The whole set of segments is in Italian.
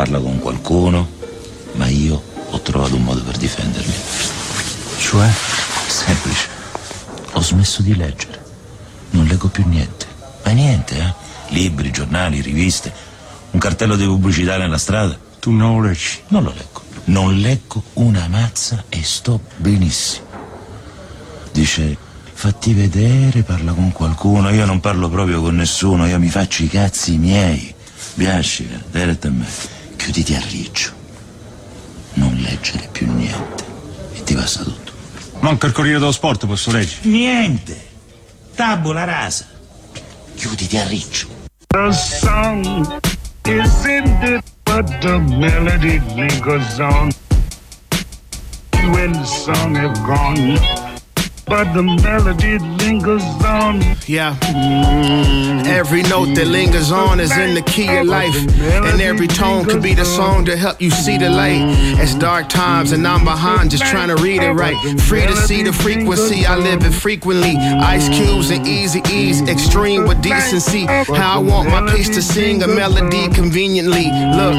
parla con qualcuno, ma io ho trovato un modo per difendermi. Cioè? Semplice. Ho smesso di leggere. Non leggo più niente. Ma niente, eh? Libri, giornali, riviste. Un cartello di pubblicità nella strada. Tu non lo leggi? Non lo leggo. Non leggo una mazza e sto benissimo. Dice, fatti vedere, parla con qualcuno. Io non parlo proprio con nessuno, io mi faccio i cazzi miei. Biascica, diretta a me. Chiuditi a riccio. Non leggere più niente. E ti passa tutto. Manca il Corriere dello Sport, posso leggere? Niente. Tabula rasa. Chiuditi a riccio. The song is ended, but the melody lingers on. When the song have gone, but the melody lingers on. Yeah. Every note that lingers on is in the key of life. And every tone could be the song to help you see the light. It's dark times and I'm behind just trying to read it right. Free to see the frequency, I live it frequently. Ice cubes and easy ease, extreme with decency. How I want my piece to sing a melody conveniently. Look,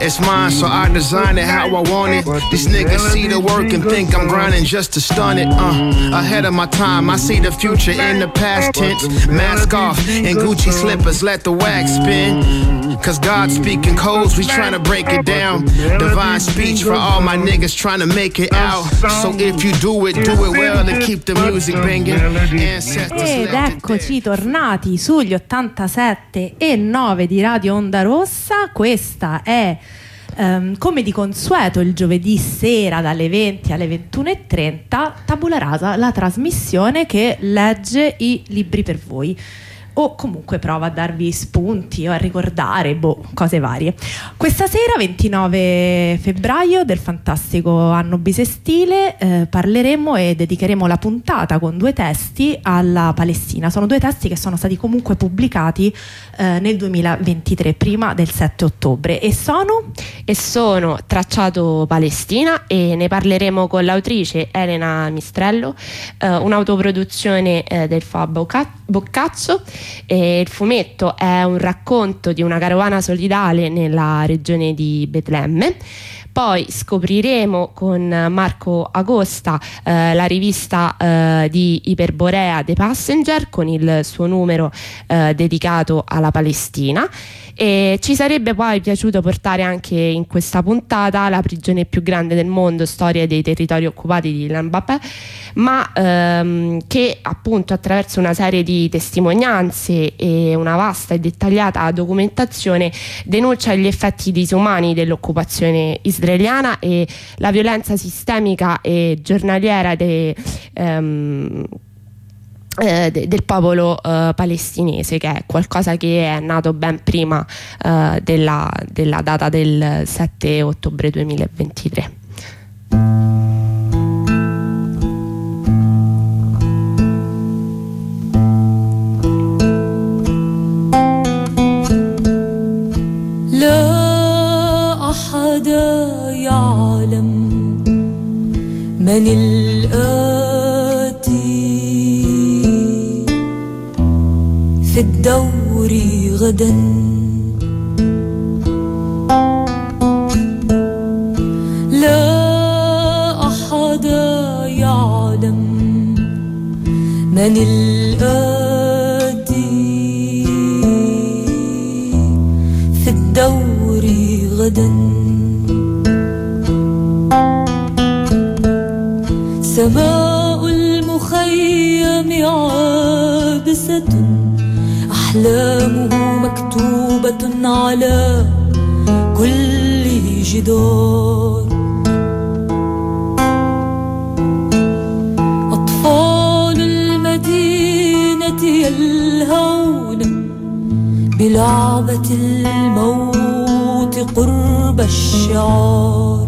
it's mine, so I design it how I want it. These niggas see the work and think I'm grinding just to stun it. Uh, ahead of my time, I see the future in the past tense. Mask off and Gucci slippers, let the wax spin. Cause God speaking codes, we trying to break it down. Divine speech for all my niggas trying to make it out. So if you do it, do it well and keep the music banging. Ed eccoci tornati sugli 87 e 9 di Radio Onda Rossa. Questa è ehm, come di consueto il giovedì sera dalle 20 alle 21.30 Tabula Rasa, la trasmissione che legge i libri per voi o comunque prova a darvi spunti o a ricordare boh, cose varie. Questa sera, 29 febbraio del fantastico anno bisestile, eh, parleremo e dedicheremo la puntata con due testi alla Palestina. Sono due testi che sono stati comunque pubblicati eh, nel 2023, prima del 7 ottobre, e sono e sono Tracciato Palestina e ne parleremo con l'autrice Elena Mistrello, eh, un'autoproduzione eh, del Fab Bocca- Boccaccio. E il fumetto è un racconto di una carovana solidale nella regione di Betlemme. Poi scopriremo con Marco Agosta eh, la rivista eh, di Iperborea The Passenger con il suo numero eh, dedicato alla Palestina. E ci sarebbe poi piaciuto portare anche in questa puntata la prigione più grande del mondo, storia dei territori occupati di Ilan Bapè, ma ehm, che appunto attraverso una serie di testimonianze e una vasta e dettagliata documentazione denuncia gli effetti disumani dell'occupazione israeliana e la violenza sistemica e giornaliera de, ehm, eh, del popolo eh, palestinese, che è qualcosa che è nato ben prima eh, della, della data del 7 ottobre 2023. لا أحد يعلم من الآتي في الدور غدا. لا أحد يعلم من الآتي في الدور غدا. سماء المخيم عابسة. أحلامه مكتوبة على كل جدار. أطفال المدينة يلهون بلعبة الموت قرب الشعار.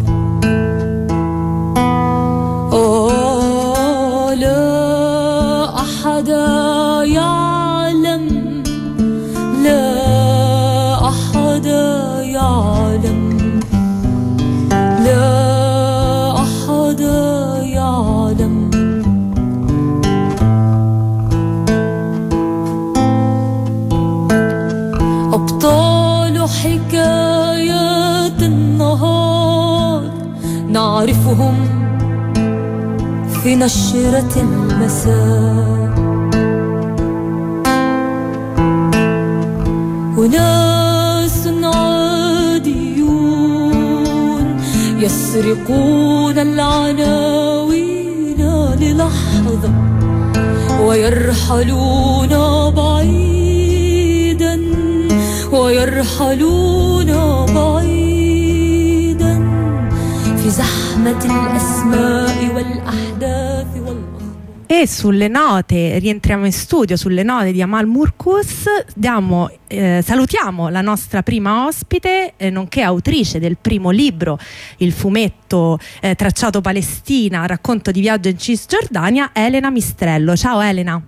أعرفهم في نشرة المساء. وناس عاديون يسرقون العناوين للحظة ويرحلون بعيدا ويرحلون بعيدا. زحمة الأسماء والأحداث والأخبار E sulle note, rientriamo in studio, sulle note di Amal Murkus, diamo, eh, salutiamo la nostra prima ospite, eh, nonché autrice del primo libro, il fumetto eh, Tracciato Palestina, racconto di viaggio in Cisgiordania, Elena Mistrello. Ciao Elena.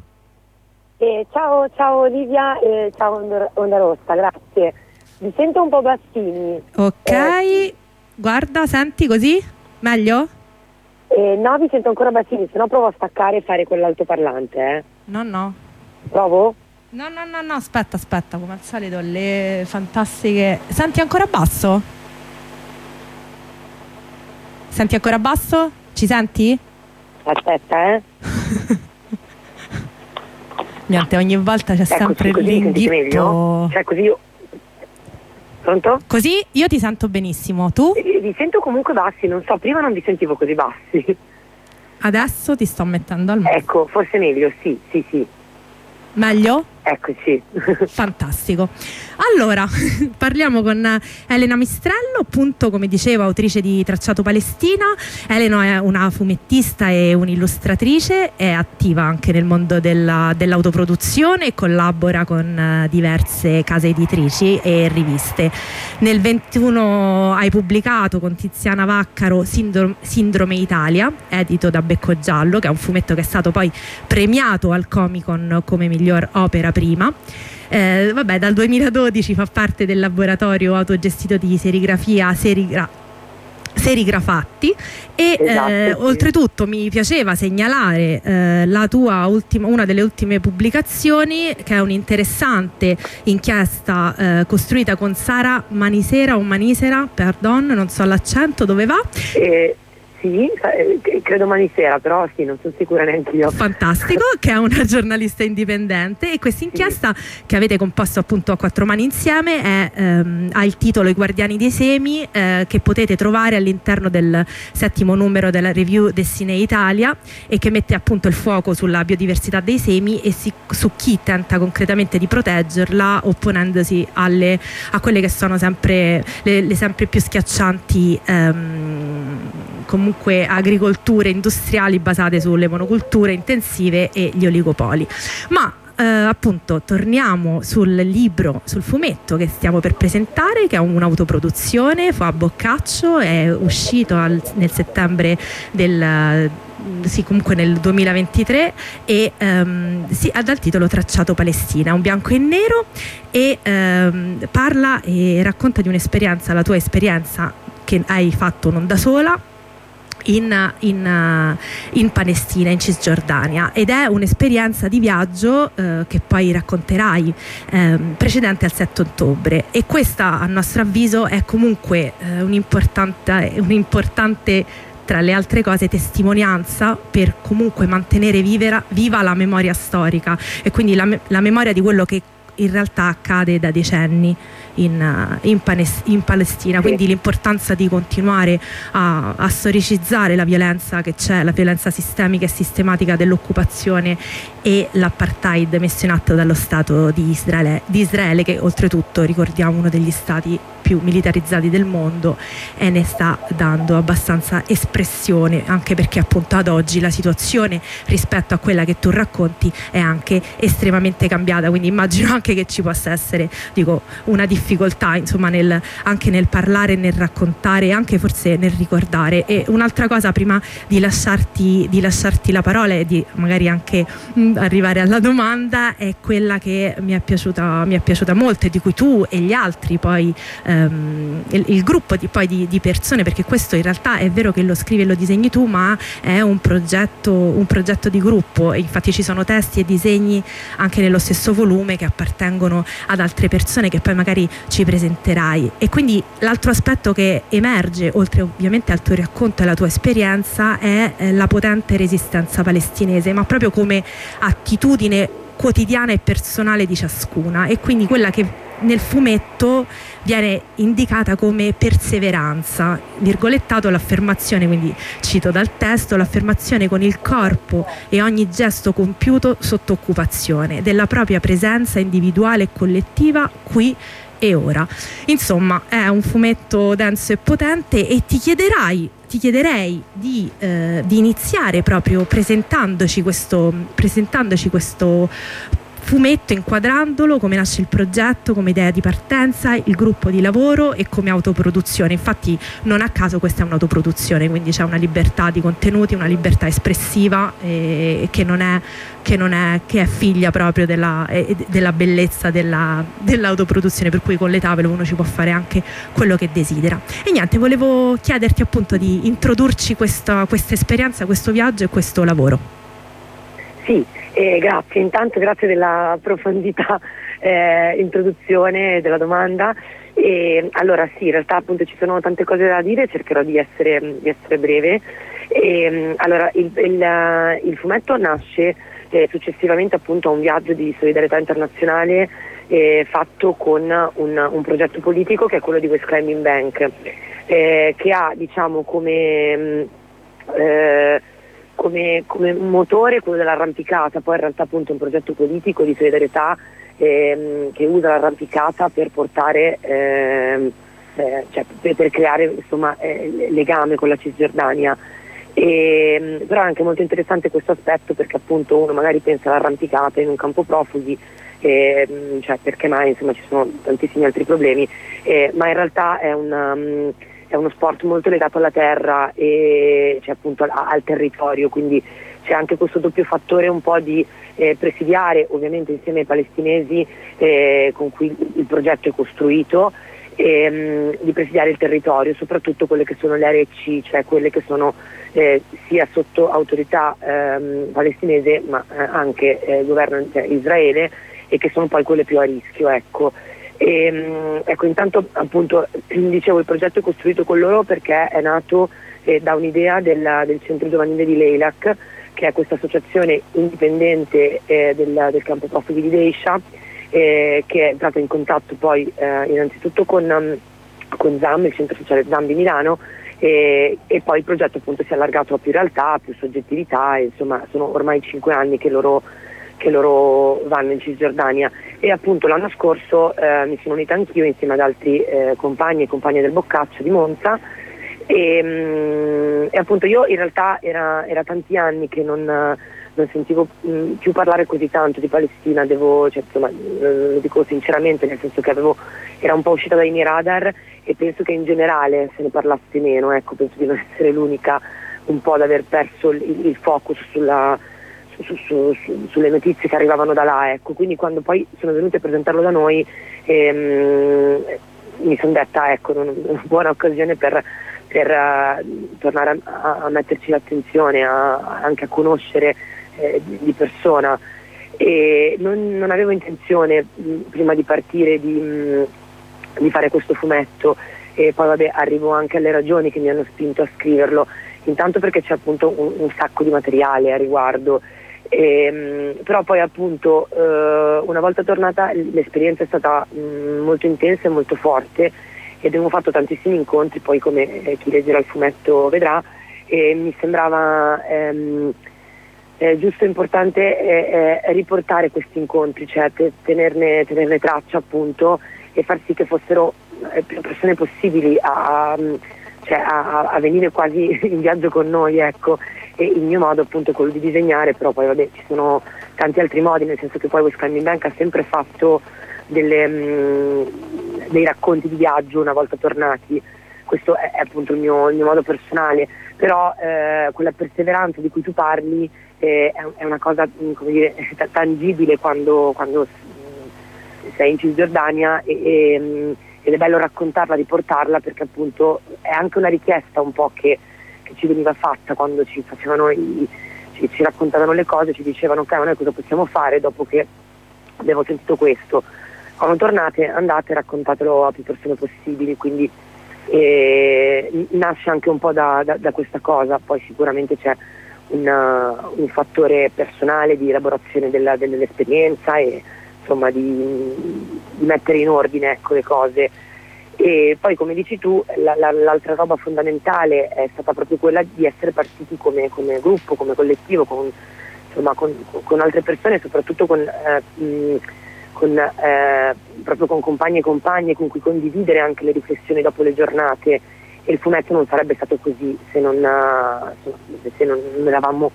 Eh, ciao, ciao Olivia e ciao Onda Onda Rossa, grazie. Mi sento un po' bassini. Ok, Eh, guarda, senti così? Meglio? eh, no, mi sento ancora bassini, se no provo a staccare e fare quell'altoparlante, eh. No, no. Provo? No, no, no, no, aspetta, aspetta, come al solito le fantastiche... Senti ancora basso? Senti ancora basso? Ci senti? Aspetta, eh. Niente, ogni volta c'è Ecco, sempre sì, così l'inghippo. Cioè così io... Pronto? Così io ti sento benissimo, tu? Eh, Vi sento comunque bassi, non so, prima non vi sentivo così bassi. Adesso ti sto mettendo al massimo. Ecco, forse meglio, sì, sì, sì. Meglio? Eccoci. Fantastico. Allora, parliamo con Elena Mistrello, appunto come dicevo, autrice di Tracciato Palestina. Elena è una fumettista e un'illustratrice, è attiva anche nel mondo della- dell'autoproduzione e collabora con eh, diverse case editrici e riviste. Nel 21 hai pubblicato con Tiziana Vaccaro Sindro- Sindrome Italia, edito da Becco Giallo, che è un fumetto che è stato poi premiato al Comic Con come miglior opera prima. Eh, vabbè, dal 2012 fa parte del laboratorio autogestito di serigrafia Serigra- Serigrafatti e Esatto, eh, sì. oltretutto mi piaceva segnalare eh, la tua ultima, una delle ultime pubblicazioni che è un'interessante inchiesta eh, costruita con Sara Manisera o Manisera, pardon, non so l'accento, dove va? Eh, sì, eh, credo domani sera, però sì, non sono sicura neanche io. Fantastico, che è una giornalista indipendente e questa inchiesta che avete composto appunto a quattro mani insieme è, ehm, ha il titolo I Guardiani dei Semi eh, che potete trovare all'interno del settimo numero della review Destine Italia e che mette appunto il fuoco sulla biodiversità dei semi e si- su chi tenta concretamente di proteggerla opponendosi alle, a quelle che sono sempre le, le sempre più schiaccianti ehm, comunque agricolture industriali basate sulle monoculture intensive e gli oligopoli. Ma eh, appunto torniamo sul libro, sul fumetto che stiamo per presentare, che è un'autoproduzione, fa Boccaccio, è uscito al- nel settembre del sì, comunque nel 2023 e ehm, sì, ha dal titolo Tracciato Palestina, un bianco e nero e ehm, parla e racconta di un'esperienza, la tua esperienza che hai fatto non da sola in, in, eh, in Palestina, in Cisgiordania ed è un'esperienza di viaggio eh, che poi racconterai ehm, precedente al 7 ottobre. E questa a nostro avviso è comunque eh, un'importante, un'importante tra le altre cose testimonianza per comunque mantenere vivera- viva la memoria storica e quindi la, la memoria di quello che in realtà accade da decenni in, eh, in Panes- in Palestina, quindi l'importanza di continuare a, a storicizzare la violenza che c'è, la violenza sistemica e sistematica dell'occupazione e l'apartheid messo in atto dallo Stato di Israele, di Israele che oltretutto ricordiamo uno degli stati più militarizzati del mondo e ne sta dando abbastanza espressione anche perché appunto ad oggi la situazione rispetto a quella che tu racconti è anche estremamente cambiata. Quindi immagino anche che ci possa essere dico, una difficoltà insomma nel, anche nel parlare nel raccontare anche forse nel ricordare. E un'altra cosa prima di lasciarti, di lasciarti la parola e di magari anche mh, arrivare alla domanda è quella che mi è piaciuta, mi è piaciuta molto e di cui tu e gli altri poi ehm, il, il gruppo di, poi di, di persone perché questo in realtà è vero che lo scrivi e lo disegni tu ma è un progetto, un progetto di gruppo infatti ci sono testi e disegni anche nello stesso volume che appartengono ad altre persone che poi magari ci presenterai. E quindi l'altro aspetto che emerge, oltre ovviamente al tuo racconto e alla tua esperienza, è eh, la potente resistenza palestinese, ma proprio come attitudine quotidiana e personale di ciascuna e quindi quella che nel fumetto viene indicata come perseveranza, virgolettato l'affermazione, quindi cito dal testo, l'affermazione con il corpo e ogni gesto compiuto sotto occupazione della propria presenza individuale e collettiva qui e ora. Insomma, è un fumetto denso e potente e ti chiederai ti chiederei di, eh, di iniziare proprio presentandoci questo, presentandoci questo fumetto inquadrandolo, come nasce il progetto, come idea di partenza, il gruppo di lavoro e come autoproduzione. Infatti non a caso questa è un'autoproduzione, quindi c'è una libertà di contenuti, una libertà espressiva eh, che, non è, che, non è, che è figlia proprio della, eh, della bellezza della, dell'autoproduzione, per cui con le tavole uno ci può fare anche quello che desidera. E niente, volevo chiederti appunto di introdurci questa, questa esperienza, questo viaggio e questo lavoro. Sì, eh, grazie, intanto grazie della profondità eh, introduzione della domanda. E, allora sì, in realtà appunto ci sono tante cose da dire, cercherò di essere, di essere breve. E, allora, il, il, il, fumetto nasce eh, successivamente appunto a un viaggio di solidarietà internazionale eh, fatto con un, un, progetto politico che è quello di West Climbing Bank, eh, che ha diciamo come... Mh, mm, eh, come, come motore quello dell'arrampicata, poi in realtà appunto è un progetto politico di solidarietà ehm, che usa l'arrampicata per portare, ehm, eh, cioè per, per, creare insomma, eh, legame con la Cisgiordania. E, ehm, però è anche molto interessante questo aspetto perché appunto uno magari pensa all'arrampicata in un campo profughi, eh, cioè perché mai insomma ci sono tantissimi altri problemi, eh, ma in realtà è una... Um, è uno sport molto legato alla terra e cioè appunto al, al, territorio, quindi c'è anche questo doppio fattore un po' di eh, presidiare ovviamente insieme ai palestinesi eh, con cui il progetto è costruito, ehm, di presidiare il territorio, soprattutto quelle che sono le aree C, cioè quelle che sono eh, sia sotto autorità ehm, palestinese ma eh, anche eh, governo cioè, Israele e che sono poi quelle più a rischio. Ecco. E, ehm, ecco, intanto appunto dicevo il progetto è costruito con loro perché è nato eh, da un'idea della, del centro giovanile di Leilac, che è questa associazione indipendente eh, del, del, campo profughi di Deisha, eh, che è entrata in contatto poi eh, innanzitutto con, um, con ZAM, il centro sociale ZAM di Milano, e, e, poi il progetto appunto si è allargato a più realtà, a più soggettività, e, insomma sono ormai cinque anni che loro che loro vanno in Cisgiordania. E appunto l'anno scorso eh, mi sono unita anch'io insieme ad altri eh, compagni e compagne del Boccaccio di Monza. E, mh, mm, e appunto io in realtà era, era tanti anni che non, non sentivo mh, mm, più parlare così tanto di Palestina, devo, cioè, insomma, lo dico sinceramente nel senso che avevo, era un po' uscita dai miei radar e penso che in generale se ne parlasse meno, ecco, penso di non essere l'unica un po' ad aver perso il, il focus sulla su, su, su, sulle notizie che arrivavano da là, ecco. quindi quando poi sono venute a presentarlo da noi ehm, mi sono detta ecco, una buona occasione per, per uh, tornare a, a, metterci l'attenzione, a, anche a conoscere eh, di, persona. E non, non avevo intenzione mh, prima di partire di, mh, di, fare questo fumetto e poi vabbè arrivo anche alle ragioni che mi hanno spinto a scriverlo, intanto perché c'è appunto un, un sacco di materiale a riguardo e, ehm, però poi appunto eh, una volta tornata l'esperienza è stata mh, mm, molto intensa e molto forte ed abbiamo fatto tantissimi incontri, poi come eh, chi leggerà il fumetto vedrà, e mi sembrava ehm, eh, giusto e importante eh, eh, riportare questi incontri, cioè tenerne, tenerne, traccia appunto e far sì che fossero eh, più persone possibili a, cioè, a, a, venire quasi in viaggio con noi, ecco. E il mio modo appunto è quello di disegnare, però poi vabbè ci sono tanti altri modi, nel senso che poi West Climbing Bank ha sempre fatto delle, mh, mm, dei racconti di viaggio una volta tornati, questo è, è appunto il mio, il mio, modo personale, però eh, quella perseveranza di cui tu parli eh, è, è, una cosa mm, dire, tangibile quando, quando, sei in Cisgiordania e, e, ed è bello raccontarla, riportarla perché appunto è anche una richiesta un po' che che ci veniva fatta quando ci i, ci, ci, raccontavano le cose, ci dicevano ok, noi cosa possiamo fare dopo che abbiamo sentito questo. quando tornate andate e raccontatelo a più persone possibili, quindi eh, nasce anche un po' da, da- da questa cosa, poi sicuramente c'è una- un fattore personale di elaborazione della- dell'esperienza e insomma di, di mettere in ordine ecco, le cose. E poi come dici tu, la- la- l'altra roba fondamentale è stata proprio quella di essere partiti come, come gruppo, come collettivo, con, insomma, con, con altre persone, soprattutto con, eh, con, eh, proprio con compagni e compagne con cui condividere anche le riflessioni dopo le giornate e il fumetto non sarebbe stato così se non, eh, se non, eravamo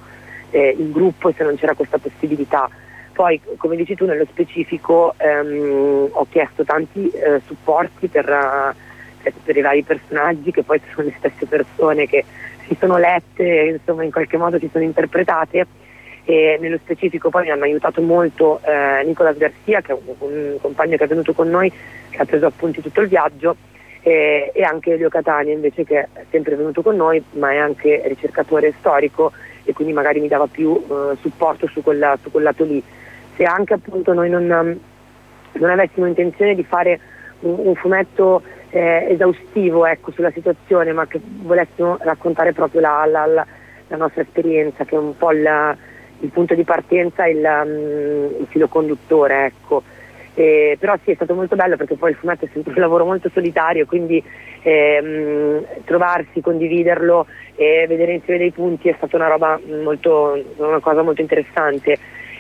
eh, il gruppo e se non c'era questa possibilità. Poi, come dici tu, nello specifico ehm, ho chiesto tanti eh, supporti per, eh, per i vari personaggi che poi sono le stesse persone che si sono lette insomma in qualche modo si sono interpretate. E nello specifico poi mi hanno aiutato molto eh, Nicolas Garcia che è un, un compagno che è venuto con noi che ha preso appunti tutto il viaggio e, e anche Elio Catania invece che è sempre venuto con noi ma è anche ricercatore storico e quindi magari mi dava più eh, supporto su, quella, su quel lato lì se anche appunto noi non, um, non avessimo intenzione di fare un, un fumetto eh, esaustivo ecco, sulla situazione ma che volessimo raccontare proprio la, la- la- la nostra esperienza che è un po' il, punto di partenza il, um, il filo conduttore ecco. Eh, però sì è stato molto bello perché poi il fumetto è sempre un lavoro molto solitario quindi ehm, trovarsi, condividerlo e vedere insieme dei punti è stata una roba molto, una cosa molto interessante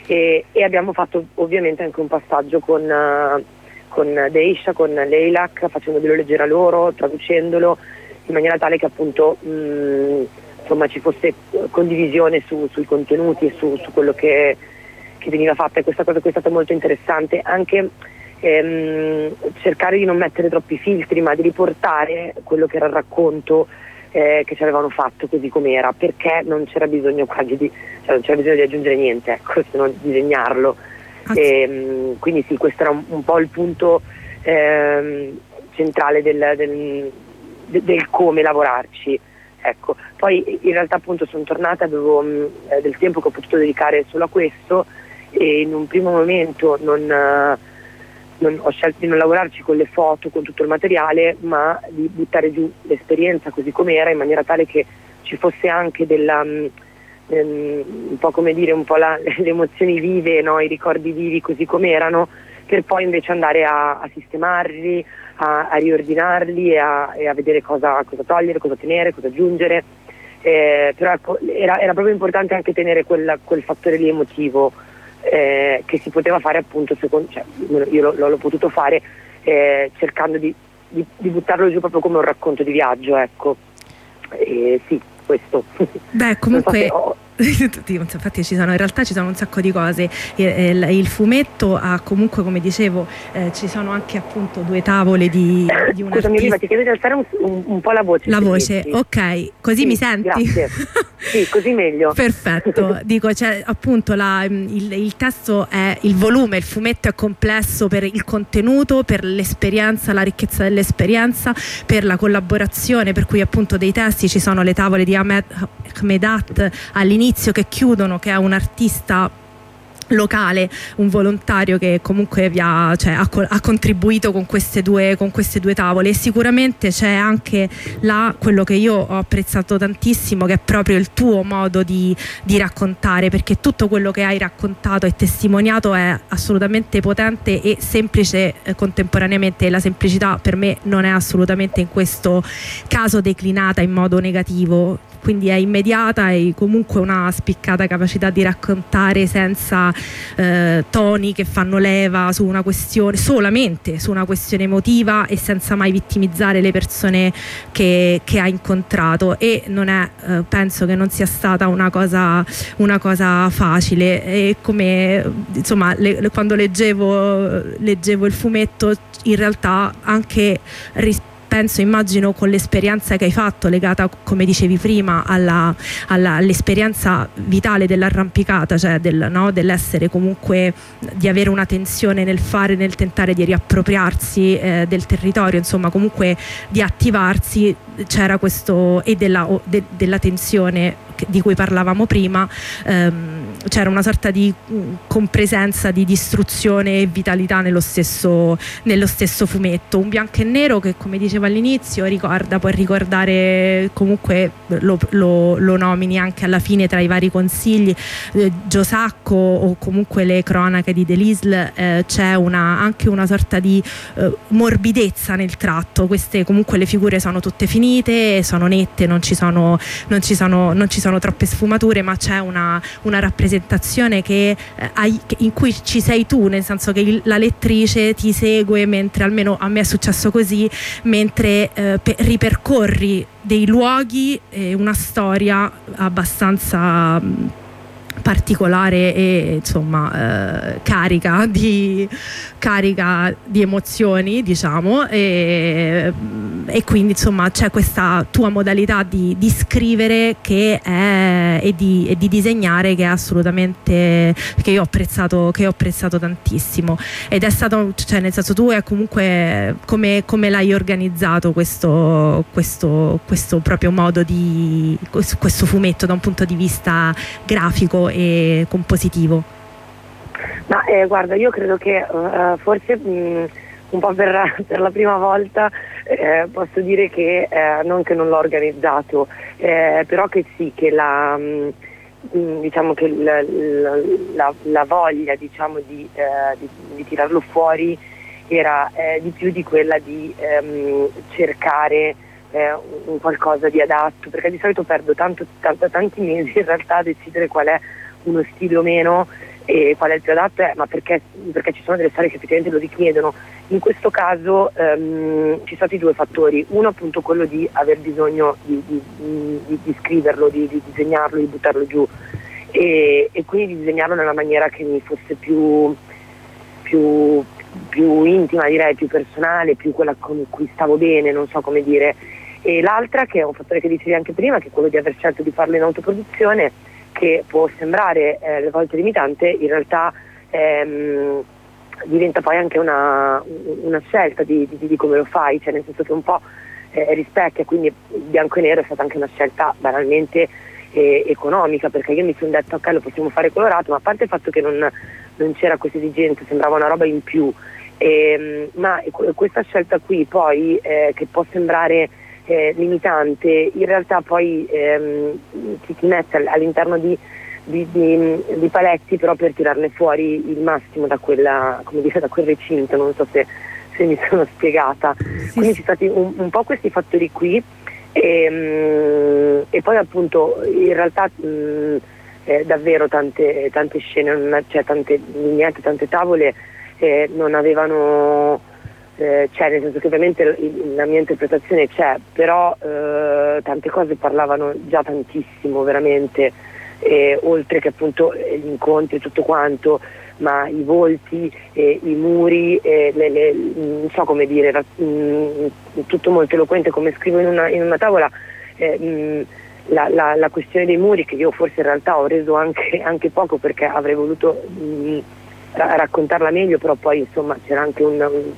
e, e abbiamo fatto ovviamente anche un passaggio con, eh, con Deisha, con Leilak, facendolo leggere a loro, traducendolo in maniera tale che appunto mh, insomma, ci fosse condivisione su- sui contenuti e su, su quello che, che veniva fatto e questa cosa qui è stata molto interessante anche ehm, cercare di non mettere troppi filtri ma di riportare quello che era il racconto eh, che ci avevano fatto così com'era perché non c'era bisogno quasi di, cioè non c'era bisogno di aggiungere niente ecco, se non disegnarlo Ehm, quindi sì questo era un, un po' il punto ehm, centrale del, del- de- del come lavorarci ecco. poi in realtà appunto sono tornata avevo mh, eh, del tempo che ho potuto dedicare solo a questo e in un primo momento non, eh, non- ho scelto di non lavorarci con le foto, con tutto il materiale, ma di buttare giù l'esperienza così com'era in maniera tale che ci fosse anche della, ehm, un po' come dire, un po' la- le emozioni vive, no? i ricordi vivi così com'erano, per poi invece andare a, a sistemarli, a, a riordinarli e a, e a vedere cosa, cosa togliere, cosa tenere, cosa aggiungere. Eh, però ecco, era, era proprio importante anche tenere quel, quel fattore lì emotivo eh, che si poteva fare appunto, secondo, cioè, io l'ho, l'ho potuto fare eh, cercando di, di- di buttarlo giù proprio come un racconto di viaggio, ecco. Eh, sì, questo. Beh, comunque. Tutti, infatti ci sono, in realtà ci sono un sacco di cose il, il fumetto ha comunque come dicevo eh, ci sono anche appunto due tavole di, di un Scusami, artista ti chiedo di alzare un, un- un po' la voce. la voce riesci. ok così Sì, mi senti? Grazie. sì, così meglio. Perfetto, dico, cioè, appunto la- il, il testo è il volume, il fumetto è complesso per il contenuto, per l'esperienza, la ricchezza dell'esperienza, per la collaborazione, per cui appunto dei testi ci sono le tavole di Ahmed Ahmedat all'inizio che chiudono, che è un artista locale, un volontario che comunque ha, cioè, ha ha contribuito con queste, due, con queste due tavole. E sicuramente c'è anche là quello che io ho apprezzato tantissimo che è proprio il tuo modo di, di raccontare perché tutto quello che hai raccontato e testimoniato è assolutamente potente e semplice eh, contemporaneamente. La semplicità per me non è assolutamente in questo caso declinata in modo negativo. Quindi è immediata e comunque una spiccata capacità di raccontare senza eh, toni che fanno leva su una questione, solamente su una questione emotiva e senza mai vittimizzare le persone che, che ha incontrato. E non è, eh, penso che non sia stata una cosa, una cosa facile. E come insomma le- le- quando leggevo, leggevo il fumetto in realtà anche rispetto penso, immagino, con l'esperienza che hai fatto legata, come dicevi prima, alla- alla- all'esperienza vitale dell'arrampicata, cioè del- no, dell'essere comunque, di avere una tensione nel fare, nel tentare di riappropriarsi eh, del territorio, insomma, comunque di attivarsi, c'era questo, e della, de- della tensione di cui parlavamo prima, ehm, c'era una sorta di mh, compresenza di distruzione e vitalità nello stesso, nello stesso fumetto. Un bianco e nero che come dicevo all'inizio ricorda, può ricordare comunque lo, lo- lo nomini anche alla fine tra i vari consigli eh, Giosacco o comunque le cronache di Delisle eh, c'è una, anche una sorta di eh, morbidezza nel tratto queste comunque le figure sono tutte finite sono nette non ci sono, non ci sono, non ci sono troppe sfumature ma c'è una, una rappresentazione che, eh, hai- in cui ci sei tu nel senso che il- la lettrice ti segue mentre almeno a me è successo così mentre eh, pe- ripercorri dei luoghi e una storia abbastanza mh, particolare e insomma eh, carica di carica di emozioni diciamo e, e quindi insomma c'è questa tua modalità di, di scrivere è, e, di, e di disegnare che è assolutamente che io ho apprezzato che ho apprezzato tantissimo. Ed è stato cioè nel senso tu è comunque come, come l'hai organizzato questo, questo, questo proprio modo di questo, fumetto da un punto di vista grafico e compositivo? Ma eh, guarda, io credo che eh, forse mh, un po' per, per la prima volta eh, posso dire che eh, non che non l'ho organizzato, eh, però che sì, che la, mh, mh, diciamo che la, la- la- voglia diciamo, di, eh, di- di tirarlo fuori era eh, di più di quella di ehm, cercare eh, un qualcosa di adatto, perché di solito perdo tanto, tanto- tanti mesi in realtà a decidere qual è uno stile o meno e qual è il più adatto, eh, ma perché, perché ci sono delle storie che effettivamente lo richiedono. In questo caso ehm, ci sono stati due fattori, uno appunto quello di aver bisogno di, di- di- di scriverlo, di disegnarlo, di buttarlo giù e, e quindi di disegnarlo nella maniera che mi fosse più, più, più intima, direi, più personale, più quella con cui stavo bene, non so come dire. E l'altra, che è un fattore che dicevi anche prima, che è quello di aver scelto di farlo in autoproduzione, che può sembrare eh, alle volte limitante, in realtà ehm, diventa poi anche una, una scelta di, di- di come lo fai, cioè nel senso che un po' eh, rispecchia, quindi bianco e nero è stata anche una scelta banalmente eh, economica, perché io mi sono detto ok lo possiamo fare colorato, ma a parte il fatto che non, non c'era questa esigenza, sembrava una roba in più, ehm, ma que- questa scelta qui poi eh, che può sembrare eh, limitante, in realtà poi ehm, ti, ti mette all- all'interno di, di- di- di paletti però per tirarne fuori il massimo da, quella, come dire, da quel recinto, non so se, se mi sono spiegata. Quindi ci sono stati un, un po' questi fattori qui e, mm, e poi appunto in realtà mm, eh, davvero tante, tante scene, cioè tante vignette, tante tavole eh, non avevano eh, c'è, nel senso che ovviamente la mia interpretazione c'è, però eh, tante cose parlavano già tantissimo, veramente, eh, oltre che appunto eh, gli incontri e tutto quanto, ma i volti, i muri, le- le- non so come dire, era, mm, tutto molto eloquente come scrivo in una, in una tavola. eh, mm, la, la- la questione dei muri che io forse in realtà ho reso anche, anche poco perché avrei voluto mm, ra- raccontarla meglio, però poi insomma c'era anche un, un-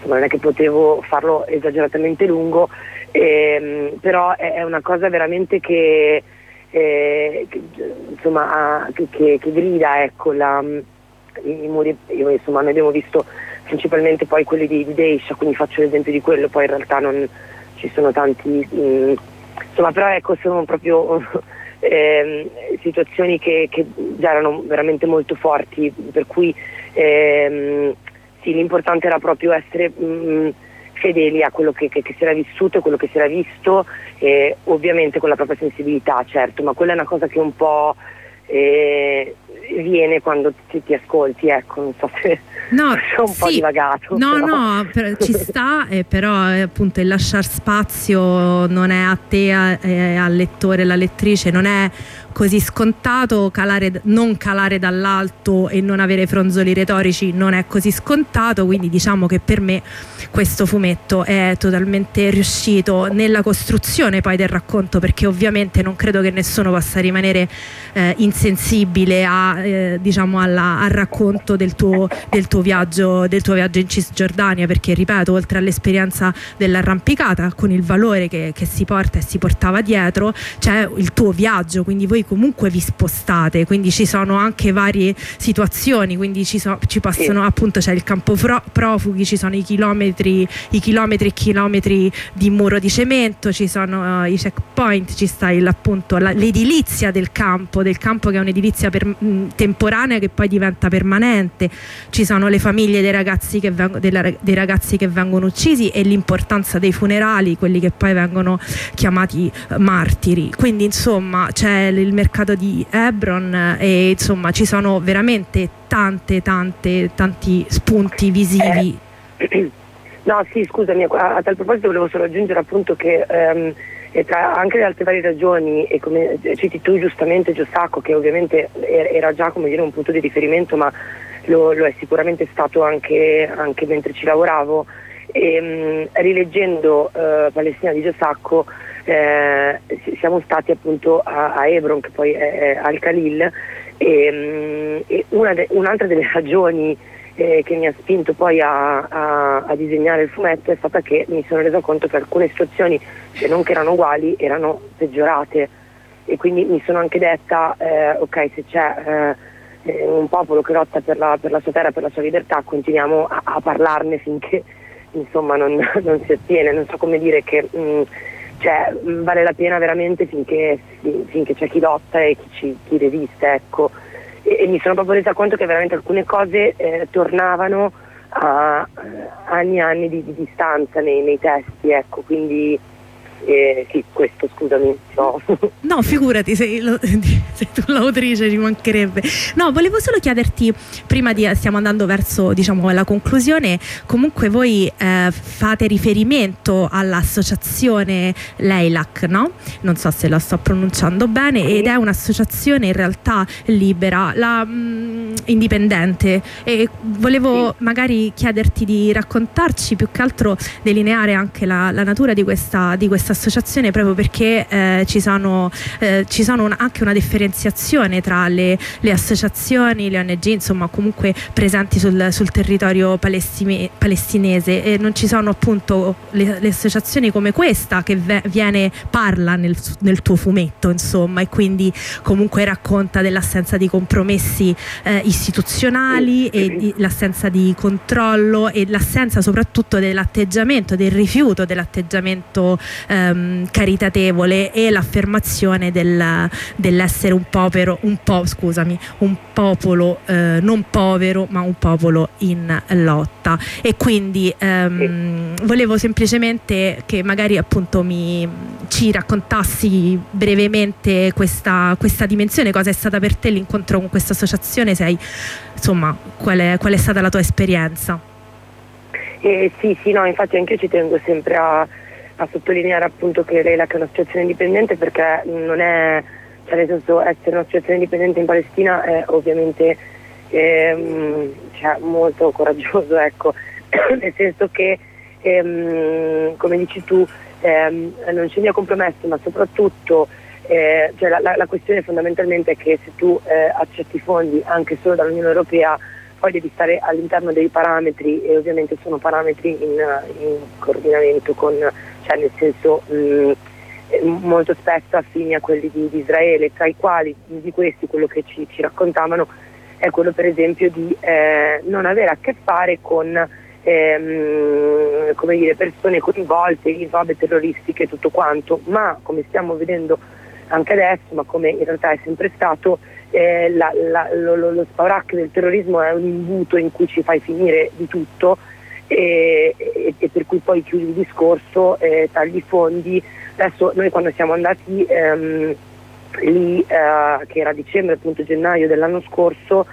insomma, non è che potevo farlo esageratamente lungo, ehm, però è, è una cosa veramente che, eh, che, insomma, ha- che, che- grida ecco, la, i, muri, insomma, noi abbiamo visto principalmente poi quelli di, di Deisha, quindi faccio l'esempio di quello, poi in realtà non ci sono tanti, mm, insomma però ecco sono proprio ehm, situazioni che, che già erano veramente molto forti, per cui ehm, sì, l'importante era proprio essere mm, fedeli a quello che, che- che si era vissuto e quello che si era visto, e ovviamente con la propria sensibilità, certo, ma quella è una cosa che un po' eh, viene quando ti, ti ascolti, ecco, non so se No, sono un po' sì. divagato. No, però. no, per- ci sta, eh, però eh, appunto il lasciare spazio non è a te, a- eh, al lettore, alla lettrice, non è così scontato, calare, non calare dall'alto e non avere fronzoli retorici non è così scontato, quindi diciamo che per me questo fumetto è totalmente riuscito nella costruzione poi del racconto, perché ovviamente non credo che nessuno possa rimanere eh, insensibile a, eh, diciamo alla- al racconto del tuo, del tuo viaggio del tuo viaggio in Cisgiordania perché ripeto oltre all'esperienza dell'arrampicata con il valore che, che si porta e si portava dietro c'è il tuo viaggio quindi voi voi comunque vi spostate, quindi ci sono anche varie situazioni, quindi ci, so- ci possono appunto c'è il campo fro- profughi, ci sono i chilometri, i chilometri e chilometri di muro di cemento, ci sono eh, i checkpoint, ci sta il, appunto la- l'edilizia del campo, del campo che è un'edilizia per- mh, temporanea che poi diventa permanente, ci sono le famiglie dei ragazzi che, veng- della- dei ragazzi che vengono uccisi e l'importanza dei funerali, quelli che poi vengono chiamati eh, martiri. Quindi insomma c'è l- il mercato di Hebron eh, e insomma ci sono veramente tante tante tanti spunti visivi. No, sì, scusami, a, a tal proposito volevo solo aggiungere appunto che ehm, tra anche le altre varie ragioni, e come citi tu giustamente Giosacco, che ovviamente er- era già come dire, un punto di riferimento, ma lo, lo è sicuramente stato anche, anche mentre ci lavoravo, e, mh, rileggendo eh, Palestina di Giosacco eh, si- siamo stati appunto a, a Hebron, che poi è, è al Khalil, e, mh, e una de- un'altra delle ragioni eh, che mi ha spinto poi a, a- a disegnare il fumetto è stata che mi sono resa conto che alcune situazioni, se non che erano uguali, erano peggiorate. E quindi mi sono anche detta, eh, ok, se c'è eh, eh, un popolo che lotta per la, per la sua terra, per la sua libertà, continuiamo a, parlarne finché insomma non, non si ottiene, non so come dire che mh, cioè, mh, vale la pena veramente finché, fi- finché c'è chi lotta e chi, ci, chi resiste, ecco. E, e mi sono proprio resa conto che veramente alcune cose eh, tornavano a eh, anni e anni di, di distanza nei, nei testi, ecco, quindi eh, sì, questo scusami, no. No, figurati, sei, lo- sei tu l'autrice, ci mancherebbe. No, volevo solo chiederti, prima di stiamo andando verso diciamo, la conclusione, comunque voi eh, fate riferimento all'associazione Leilac, no? Non so se la sto pronunciando bene, ed è un'associazione in realtà libera, la, mm, indipendente. E volevo magari chiederti di raccontarci più che altro delineare anche la, la natura di questa, di questa associazione proprio perché eh, ci sono, eh, ci sono un- anche una differenziazione tra le, le associazioni, le ONG, insomma comunque presenti sul, sul territorio palestime- palestinese. E non ci sono appunto le, le associazioni come questa che ve- viene, parla nel, nel tuo fumetto insomma e quindi comunque racconta dell'assenza di compromessi eh, istituzionali e di- l'assenza di controllo e l'assenza soprattutto dell'atteggiamento, del rifiuto dell'atteggiamento ehm, caritatevole e l'affermazione del- dell'essere un povero, un po' scusami, un popolo eh, non povero ma un popolo in lotta e quindi ehm, volevo semplicemente che magari appunto mi ci raccontassi brevemente questa, questa dimensione, cosa è stata per te l'incontro con questa associazione, sei insomma qual è, qual è stata la tua esperienza? Eh, sì, sì, no, infatti anche io ci tengo sempre a, a sottolineare appunto che l'ELAC è un'associazione indipendente perché non è, cioè nel senso essere un'associazione indipendente in Palestina è ovviamente ehm, cioè, molto coraggioso, ecco, nel senso che ehm, come dici tu ehm, non c'è via compromesso ma soprattutto eh, cioè la, la- la questione fondamentalmente è che se tu eh, accetti fondi anche solo dall'Unione Europea poi devi stare all'interno dei parametri e ovviamente sono parametri in, in coordinamento con, cioè nel senso mh, eh, molto spesso affini a quelli di, di Israele, tra i quali di questi quello che ci, ci raccontavano è quello per esempio di eh, non avere a che fare con ehm, dire, persone coinvolte in robe terroristiche e tutto quanto, ma come stiamo vedendo anche adesso, ma come in realtà è sempre stato, eh, la- la- lo, lo spauracchio del terrorismo è un imbuto in cui ci fai finire di tutto e, e- e per cui poi chiudi il discorso, eh, tagli fondi. Adesso noi quando siamo andati ehm, lì, eh, che era dicembre, appunto gennaio dell'anno scorso,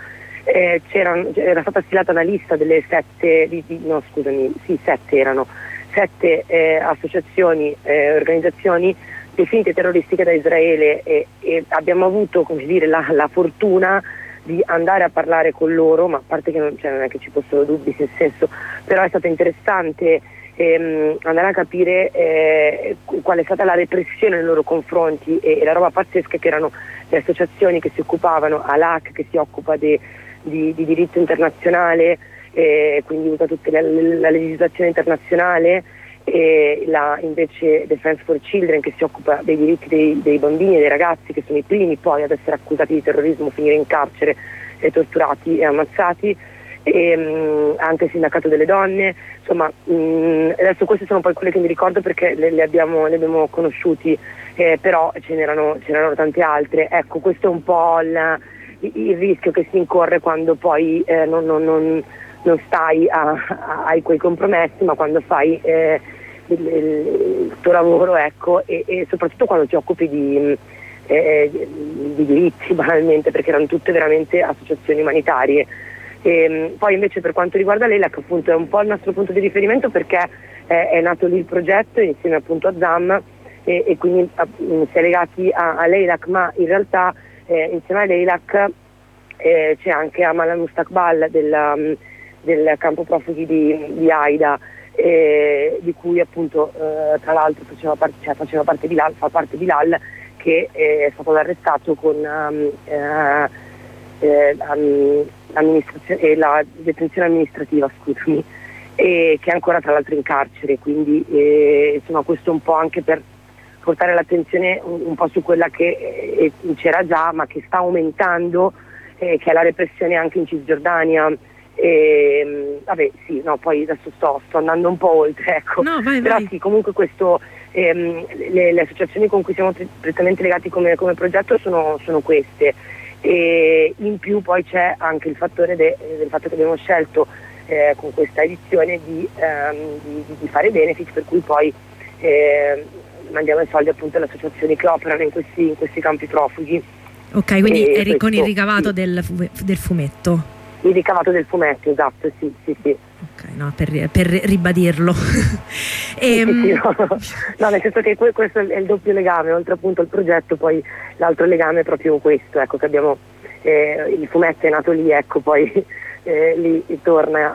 eh, era stata stilata una lista delle sette, di- di- no scusami, sì sette erano, sette eh, associazioni, eh, organizzazioni definite terroristiche da Israele e, e abbiamo avuto dire, la, la fortuna di andare a parlare con loro, ma a parte che non, cioè, non è che ci fossero dubbi nel senso, però è stato interessante ehm, andare a capire eh, qu- qual è stata la repressione nei loro confronti e, e la roba pazzesca che erano le associazioni che si occupavano, ALAC che si occupa de- di, di diritto internazionale, eh, quindi usa tutta la, la legislazione internazionale e la invece Defense for Children che si occupa dei diritti dei, dei bambini e dei ragazzi che sono i primi poi ad essere accusati di terrorismo, finire in carcere, e torturati e ammazzati e, mh, anche il sindacato delle donne, insomma mh, adesso queste sono poi quelle che mi ricordo perché le, le, abbiamo, le abbiamo, conosciuti, eh, però ce n'erano, ce n'erano, tante altre. Ecco, questo è un po' il, il rischio che si incorre quando poi eh, non, non, non, non, stai a, a, a, quei compromessi, ma quando fai eh, il, il, tuo lavoro ecco, e, e, soprattutto quando ti occupi di, eh, di diritti banalmente, perché erano tutte veramente associazioni umanitarie. E, ehm, poi invece per quanto riguarda l'ELAC appunto è un po' il nostro punto di riferimento perché eh, è nato lì il progetto insieme appunto a ZAM e, e quindi a, si è legati a, a l'ELAC ma in realtà eh, insieme all'ELAC eh, c'è anche Amal Mustakbal del, um, del campo profughi di, di Aida eh, di cui appunto eh, tra l'altro faceva parte, cioè, faceva parte Bilal, fa parte Bilal che è stato arrestato con um, eh, eh, la detenzione amministrativa, scusami, e che è ancora tra l'altro in carcere, quindi eh, insomma questo un po' anche per portare l'attenzione un, un po' su quella che eh, c'era già ma che sta aumentando, eh, che è la repressione anche in Cisgiordania. E, mm, vabbè sì, no, poi adesso sto, sto andando un po' oltre, ecco. No, vai, però vai. sì, comunque questo, ehm, le, le, associazioni con cui siamo prettamente legati come, come progetto sono, sono queste e in più poi c'è anche il fattore de, del fatto che abbiamo scelto eh, con questa edizione di, ehm, di, di, fare benefit per cui poi eh, mandiamo i soldi appunto alle associazioni che operano in questi, in questi campi profughi. Ok, quindi E con il questo, ricavato sì. del, del fumetto. Il ricavato del fumetto, esatto, sì, sì, sì. Ok, no, per, per ribadirlo. Sì, Ehm, sì, no. No, nel senso che que- questo è il doppio legame, oltre appunto al progetto, poi l'altro legame è proprio questo, ecco che abbiamo, eh, il fumetto è nato lì, ecco poi eh, lì torna.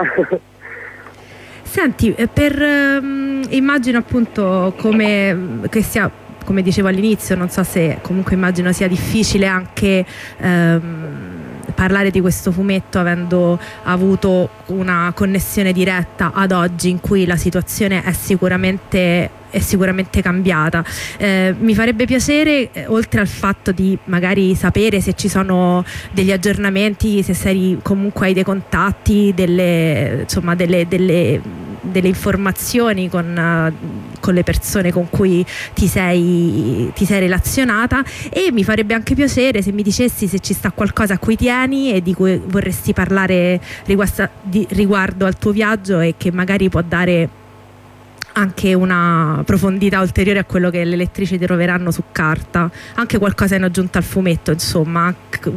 Senti, eh, per, ehm, immagino appunto come, che sia, come dicevo all'inizio, non so se comunque immagino sia difficile anche ehm, parlare di questo fumetto avendo avuto una connessione diretta ad oggi in cui la situazione è sicuramente è sicuramente cambiata. Eh, mi farebbe piacere, eh, oltre al fatto di magari sapere se ci sono degli aggiornamenti, se sei comunque hai dei contatti, delle, insomma, delle, delle, delle informazioni con, eh, con le persone con cui ti sei, ti sei relazionata e mi farebbe anche piacere se mi dicessi se ci sta qualcosa a cui tieni e di cui vorresti parlare riguardo, al tuo viaggio e che magari può dare anche una profondità ulteriore a quello che le lettrici troveranno su carta, anche qualcosa in aggiunta al fumetto, insomma,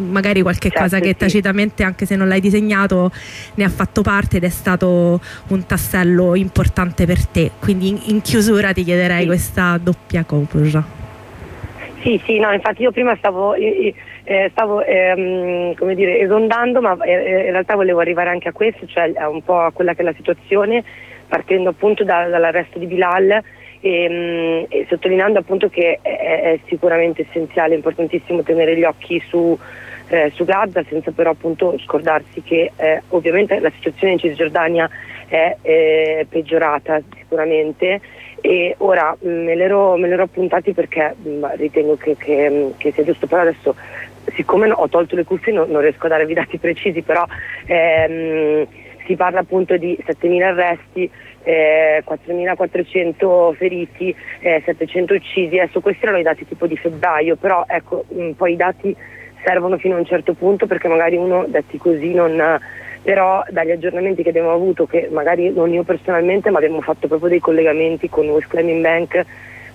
magari qualche Certo, cosa che sì. tacitamente, anche se non l'hai disegnato, ne ha fatto parte ed è stato un tassello importante per te. Quindi in, in chiusura ti chiederei Sì. questa doppia cosa. Sì, sì, no, infatti io prima stavo, eh, eh, stavo ehm, come dire, esondando, ma eh, in realtà volevo arrivare anche a questo, cioè un po' a quella che è la situazione, partendo appunto da- dall'arresto di Bilal ehm, e sottolineando appunto che è, è sicuramente essenziale, importantissimo tenere gli occhi su, eh, su Gaza, senza però appunto scordarsi che eh, ovviamente la situazione in Cisgiordania è eh, peggiorata sicuramente. E ora mh, me l'ero, me l'ero appuntati perché mh, ritengo che, che, mh, che sia giusto, però adesso siccome ho tolto le cuffie non, non riesco a darvi dati precisi, però ehm, si parla appunto di 7.000 arresti, eh, 4.400 feriti, eh, 700 uccisi, adesso questi erano i dati tipo di febbraio, però ecco, mh, poi i dati servono fino a un certo punto perché magari uno detti così non però dagli aggiornamenti che abbiamo avuto, che magari non io personalmente, ma abbiamo fatto proprio dei collegamenti con West Claiming Bank,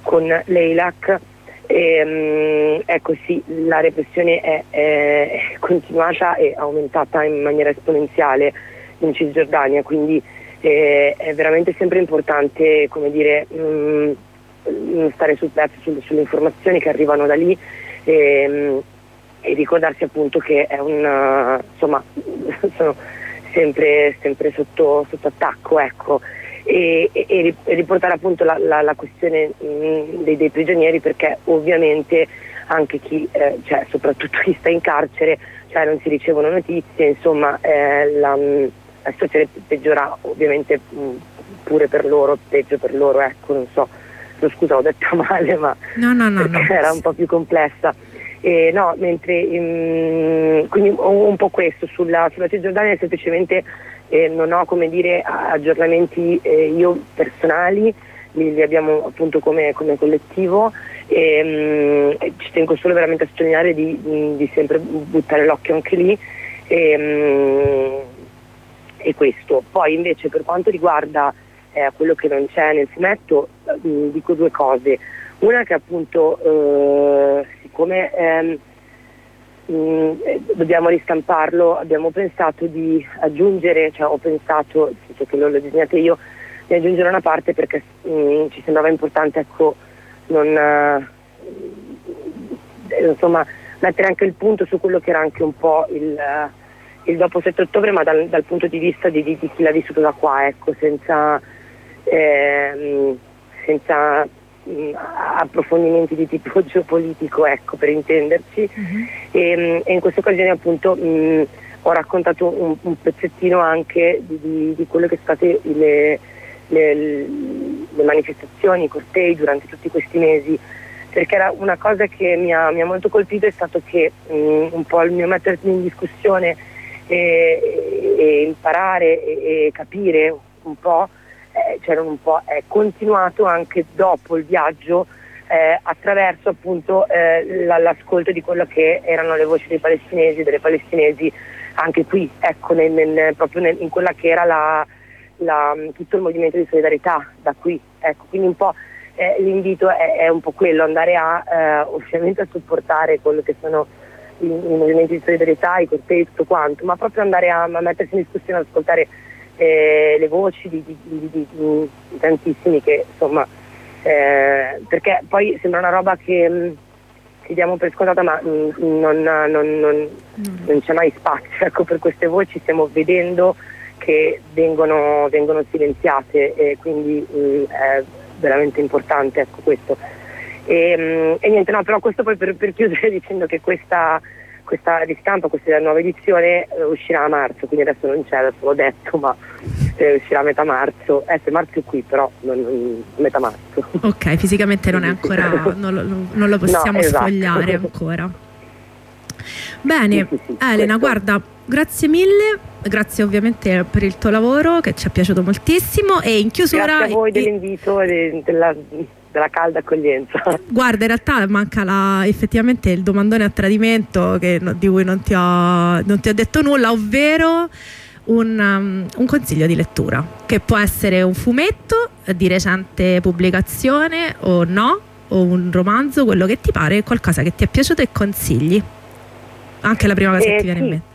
con l'EILAC, ehm, ecco sì, la repressione è, è continuata e aumentata in maniera esponenziale in Cisgiordania, quindi eh, è veramente sempre importante dire, mh, stare sul pezzo sul- sulle informazioni che arrivano da lì. ehm, e ricordarsi appunto che è un insomma sono sempre, sempre sotto, sotto attacco ecco e, e- e ri- e riportare appunto la, la- la questione mh, dei, dei prigionieri perché ovviamente anche chi eh, cioè soprattutto chi sta in carcere cioè non si ricevono notizie insomma eh, la, mh, la situazione peggiora ovviamente mh, pure per loro, peggio per loro, ecco, non so, no, scusa ho detto male, ma No, no, no, era un po' più complessa. Eh, no, mentre mm, quindi un, po' questo sulla, sulla Cisgiordania semplicemente eh, non ho come dire aggiornamenti eh, io personali, li, li abbiamo appunto come, come collettivo e mm, e ci tengo solo veramente a sottolineare di, di- sempre buttare l'occhio anche lì. E, mm, e questo. Poi invece per quanto riguarda eh, quello che non c'è nel fumetto, mh, dico due cose. Una che appunto, eh, siccome ehm, mh, eh, dobbiamo ristamparlo, abbiamo pensato di aggiungere, cioè ho pensato, senso che non l'ho disegnato io, di aggiungere una parte perché mh, ci sembrava importante ecco, non, eh, insomma, mettere anche il punto su quello che era anche un po' il, eh, il dopo 7 ottobre, ma dal, dal punto di vista di, di- chi l'ha vissuto da qua, ecco, senza, ehm, senza mh, approfondimenti di tipo geopolitico, ecco, per intenderci. E, e in questa occasione appunto mh, ho raccontato un, un pezzettino anche di, di- di quello che sono state le, le- le manifestazioni, i cortei durante tutti questi mesi, perché era una cosa che mi ha, mi ha molto colpito è stato che mh, un po' il mio mettermi in discussione e, e imparare e, e capire un po', eh, c'era un po', è continuato anche dopo il viaggio eh, attraverso appunto eh, la- l'ascolto di quello che erano le voci dei palestinesi, delle palestinesi anche qui, ecco, nel- nel- proprio nel- in quella che era la, la- tutto il movimento di solidarietà da qui. Ecco, quindi un po' eh, l'invito è, è un po' quello, andare a eh, ovviamente a supportare quello che sono i, movimenti di solidarietà, i cortei, tutto quanto, ma proprio andare a, a mettersi in discussione, ad ascoltare eh, le voci di, di- di- di- tantissimi che insomma eh, perché poi sembra una roba che, mh, che diamo per scontata ma mh, non, non- non- non c'è mai spazio ecco, per queste voci, stiamo vedendo che vengono, vengono silenziate e quindi mh, è veramente importante ecco, questo. E, mh, e niente, no, però questo poi per, per chiudere dicendo che questa, questa ristampa, questa nuova edizione eh, uscirà a marzo, quindi adesso non c'è, adesso l'ho detto, ma eh, uscirà a metà marzo. Eh, se marzo è qui, però non, non- metà marzo. Ok, fisicamente non è ancora, non lo, non lo possiamo No, esatto. sfogliare ancora. Bene, Sì, sì, sì, Elena, questo. guarda, grazie mille, grazie ovviamente per il tuo lavoro che ci è piaciuto moltissimo e in chiusura... Grazie a voi dell'invito e de- della, della calda accoglienza. Guarda, in realtà manca la- effettivamente il domandone a tradimento che di cui non ti, ho, non ti ho detto nulla, ovvero un, um, un consiglio di lettura, che può essere un fumetto di recente pubblicazione o no, o un romanzo, quello che ti pare, qualcosa che ti è piaciuto e consigli. Anche la prima cosa che Eh, ti viene in sì. mente.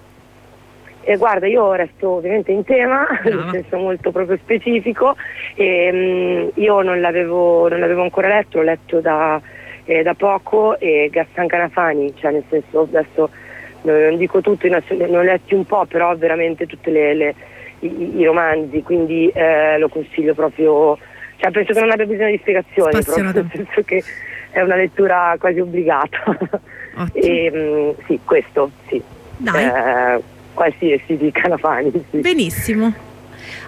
Eh, guarda, io resto ovviamente in tema, nel senso molto proprio specifico. E, mm, io non l'avevo, non l'avevo ancora letto, l'ho letto da, eh, da poco e Gassan Canafani, cioè nel senso adesso non, non dico tutto, ne ho- letti un po', però veramente tutti i, i romanzi, quindi eh, lo consiglio proprio, cioè penso che non abbia bisogno di spiegazioni, proprio, nel senso che è una lettura quasi obbligata. E, mm, sì, questo, sì. Dai. Eh, qualsiasi di Canafani. Sì. Benissimo.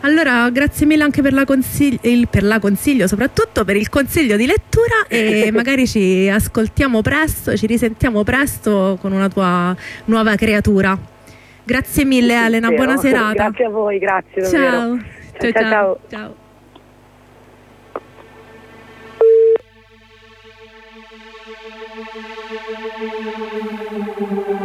Allora, grazie mille anche per la, consigli- il- per la consiglio, soprattutto per il consiglio di lettura e magari ci ascoltiamo presto, ci risentiamo presto con una tua nuova creatura. Grazie mille Elena, Spero. buona serata. Grazie a voi, grazie davvero. Ciao. Ciao, Ciao, ciao. ciao. ciao.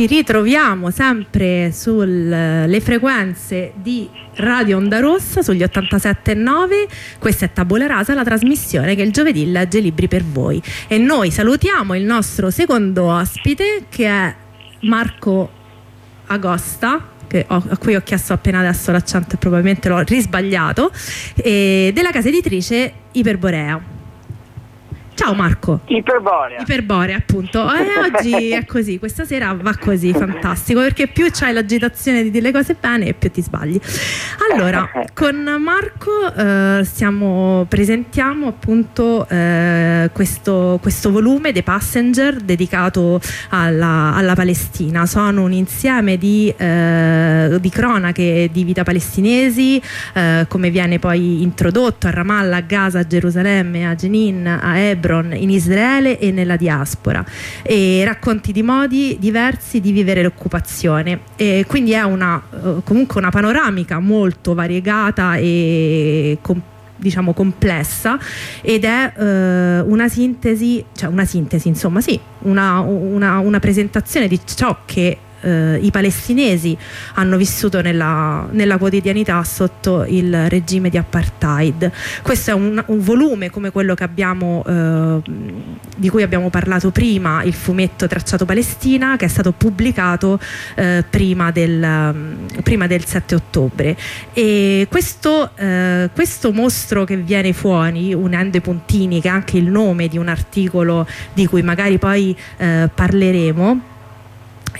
ci ritroviamo sempre sulle frequenze di Radio Onda Rossa sugli 87.9 questa è Tabula Rasa la trasmissione che il giovedì legge libri per voi. E noi salutiamo il nostro secondo ospite che è Marco Agosta ho- a cui ho chiesto appena adesso l'accento e probabilmente l'ho risbagliato della casa editrice Iperborea Ciao Marco. Iperborea. Iperborea appunto. Eh, oggi è così questa sera va così fantastico perché più c'hai l'agitazione di dire le cose bene e più ti sbagli. Allora con Marco eh, stiamo, presentiamo appunto eh, questo, questo volume The Passenger dedicato alla, alla Palestina. Sono un insieme di, eh, di cronache di vita palestinesi eh, come viene poi introdotto a Ramallah, a Gaza, a Gerusalemme, a Jenin, a Hebron, in Israele e nella diaspora. E racconti di modi diversi di vivere l'occupazione. E quindi è una, eh, comunque una panoramica molto variegata e com- diciamo complessa. Ed è eh, una sintesi cioè una sintesi insomma sì una, una- una presentazione di ciò che eh, i palestinesi hanno vissuto nella, nella quotidianità sotto il regime di apartheid. Questo è un, un volume come quello abbiamo, eh, di cui abbiamo parlato prima, il fumetto Tracciato Palestina, che è stato pubblicato eh, prima, del, prima del 7 ottobre. E questo, eh, questo mostro che viene fuori, unendo i puntini, che è anche il nome di un articolo di cui magari poi eh, parleremo,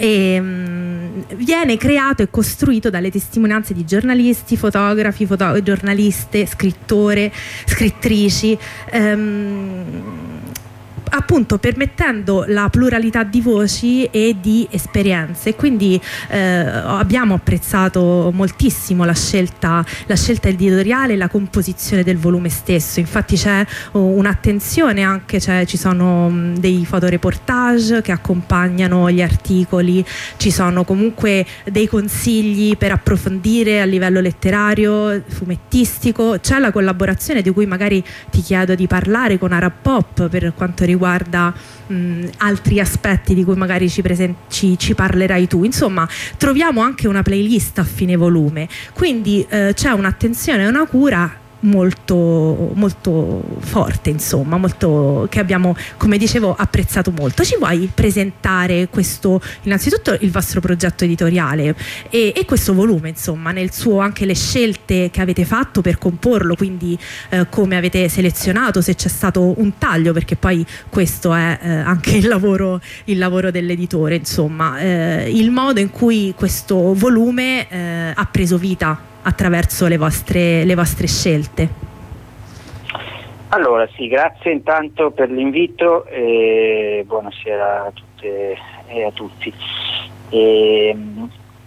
e, mm, viene creato e costruito dalle testimonianze di giornalisti, fotografi, foto- giornaliste, scrittore, scrittrici. ehm, appunto permettendo la pluralità di voci e di esperienze. Quindi eh, abbiamo apprezzato moltissimo la scelta, la scelta editoriale e la composizione del volume stesso. Infatti c'è oh, un'attenzione anche cioè, ci sono mh, dei fotoreportage che accompagnano gli articoli ci sono comunque dei consigli per approfondire a livello letterario fumettistico. C'è la collaborazione di cui magari ti chiedo di parlare con Arab Pop per quanto riguarda mh, altri aspetti di cui magari ci, presen- ci- ci parlerai tu. Insomma, troviamo anche una playlist a fine volume, quindi eh, c'è un'attenzione e una cura molto, molto forte, insomma, molto, che abbiamo, come dicevo, apprezzato molto. Ci vuoi presentare questo, innanzitutto il vostro progetto editoriale e, e questo volume, insomma, nel suo anche le scelte che avete fatto per comporlo, quindi eh, come avete selezionato, se c'è stato un taglio, perché poi questo è eh, anche il lavoro, il lavoro dell'editore, insomma, eh, il modo in cui questo volume eh, ha preso vita attraverso le vostre, le vostre scelte. Allora, sì, grazie intanto per l'invito e buonasera a tutte e a tutti. E,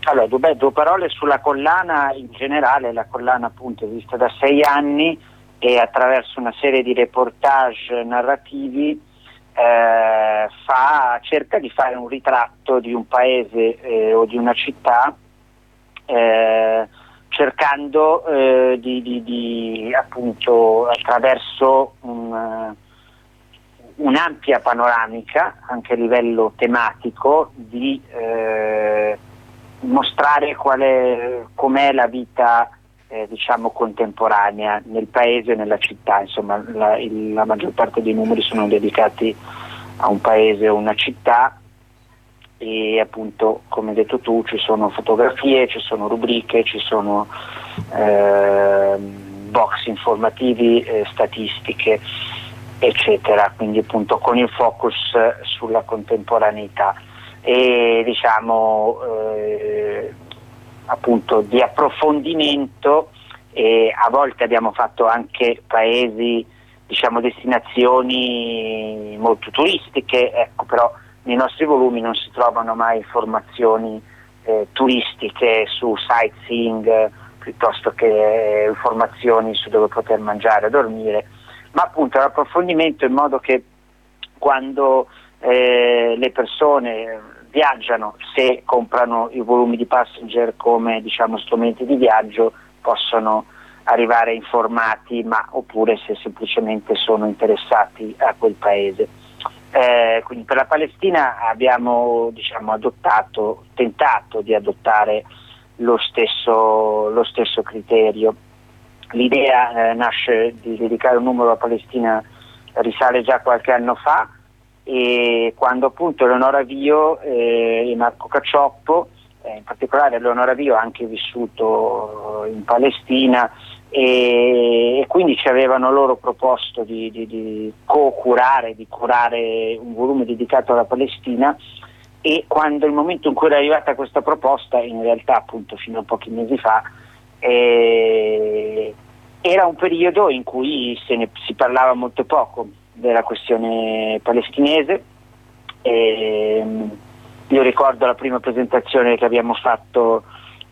allora, due, due parole sulla collana in generale, la collana appunto esiste da sei anni e attraverso una serie di reportage narrativi eh, fa- cerca di fare un ritratto di un paese eh, o di una città eh, cercando eh, di, di- di, appunto attraverso un, eh, un'ampia panoramica anche a livello tematico di eh, mostrare è, com'è la vita eh, diciamo contemporanea nel paese e nella città, insomma la, il- la maggior parte dei numeri sono dedicati a un paese o una città e appunto come hai detto tu ci sono fotografie, ci sono rubriche, ci sono ehm, box informativi, eh, statistiche eccetera, quindi appunto con il focus eh, sulla contemporaneità. E diciamo eh, appunto di approfondimento e a volte abbiamo fatto anche paesi diciamo destinazioni molto turistiche, ecco però nei nostri volumi non si trovano mai informazioni eh, turistiche su sightseeing eh, piuttosto che eh, informazioni su dove poter mangiare e dormire, ma appunto l'approfondimento in modo che quando eh, le persone viaggiano, se comprano i volumi di passenger come diciamo, strumenti di viaggio, possono arrivare informati, ma oppure se semplicemente sono interessati a quel paese. Eh, quindi per la Palestina abbiamo diciamo, adottato, tentato di adottare lo stesso, lo stesso criterio. L'idea eh, nasce di dedicare un numero alla Palestina risale già qualche anno fa e quando appunto Eleonora Vio eh, e Marco Caccioppo, eh, in particolare Eleonora Vio ha anche vissuto in Palestina e, quindi ci avevano loro proposto di, di, di co-curare, di curare un volume dedicato alla Palestina e quando il momento in cui era arrivata questa proposta, in realtà appunto fino a pochi mesi fa, eh, era un periodo in cui ne, si parlava molto poco della questione palestinese. E, io ricordo la prima presentazione che abbiamo fatto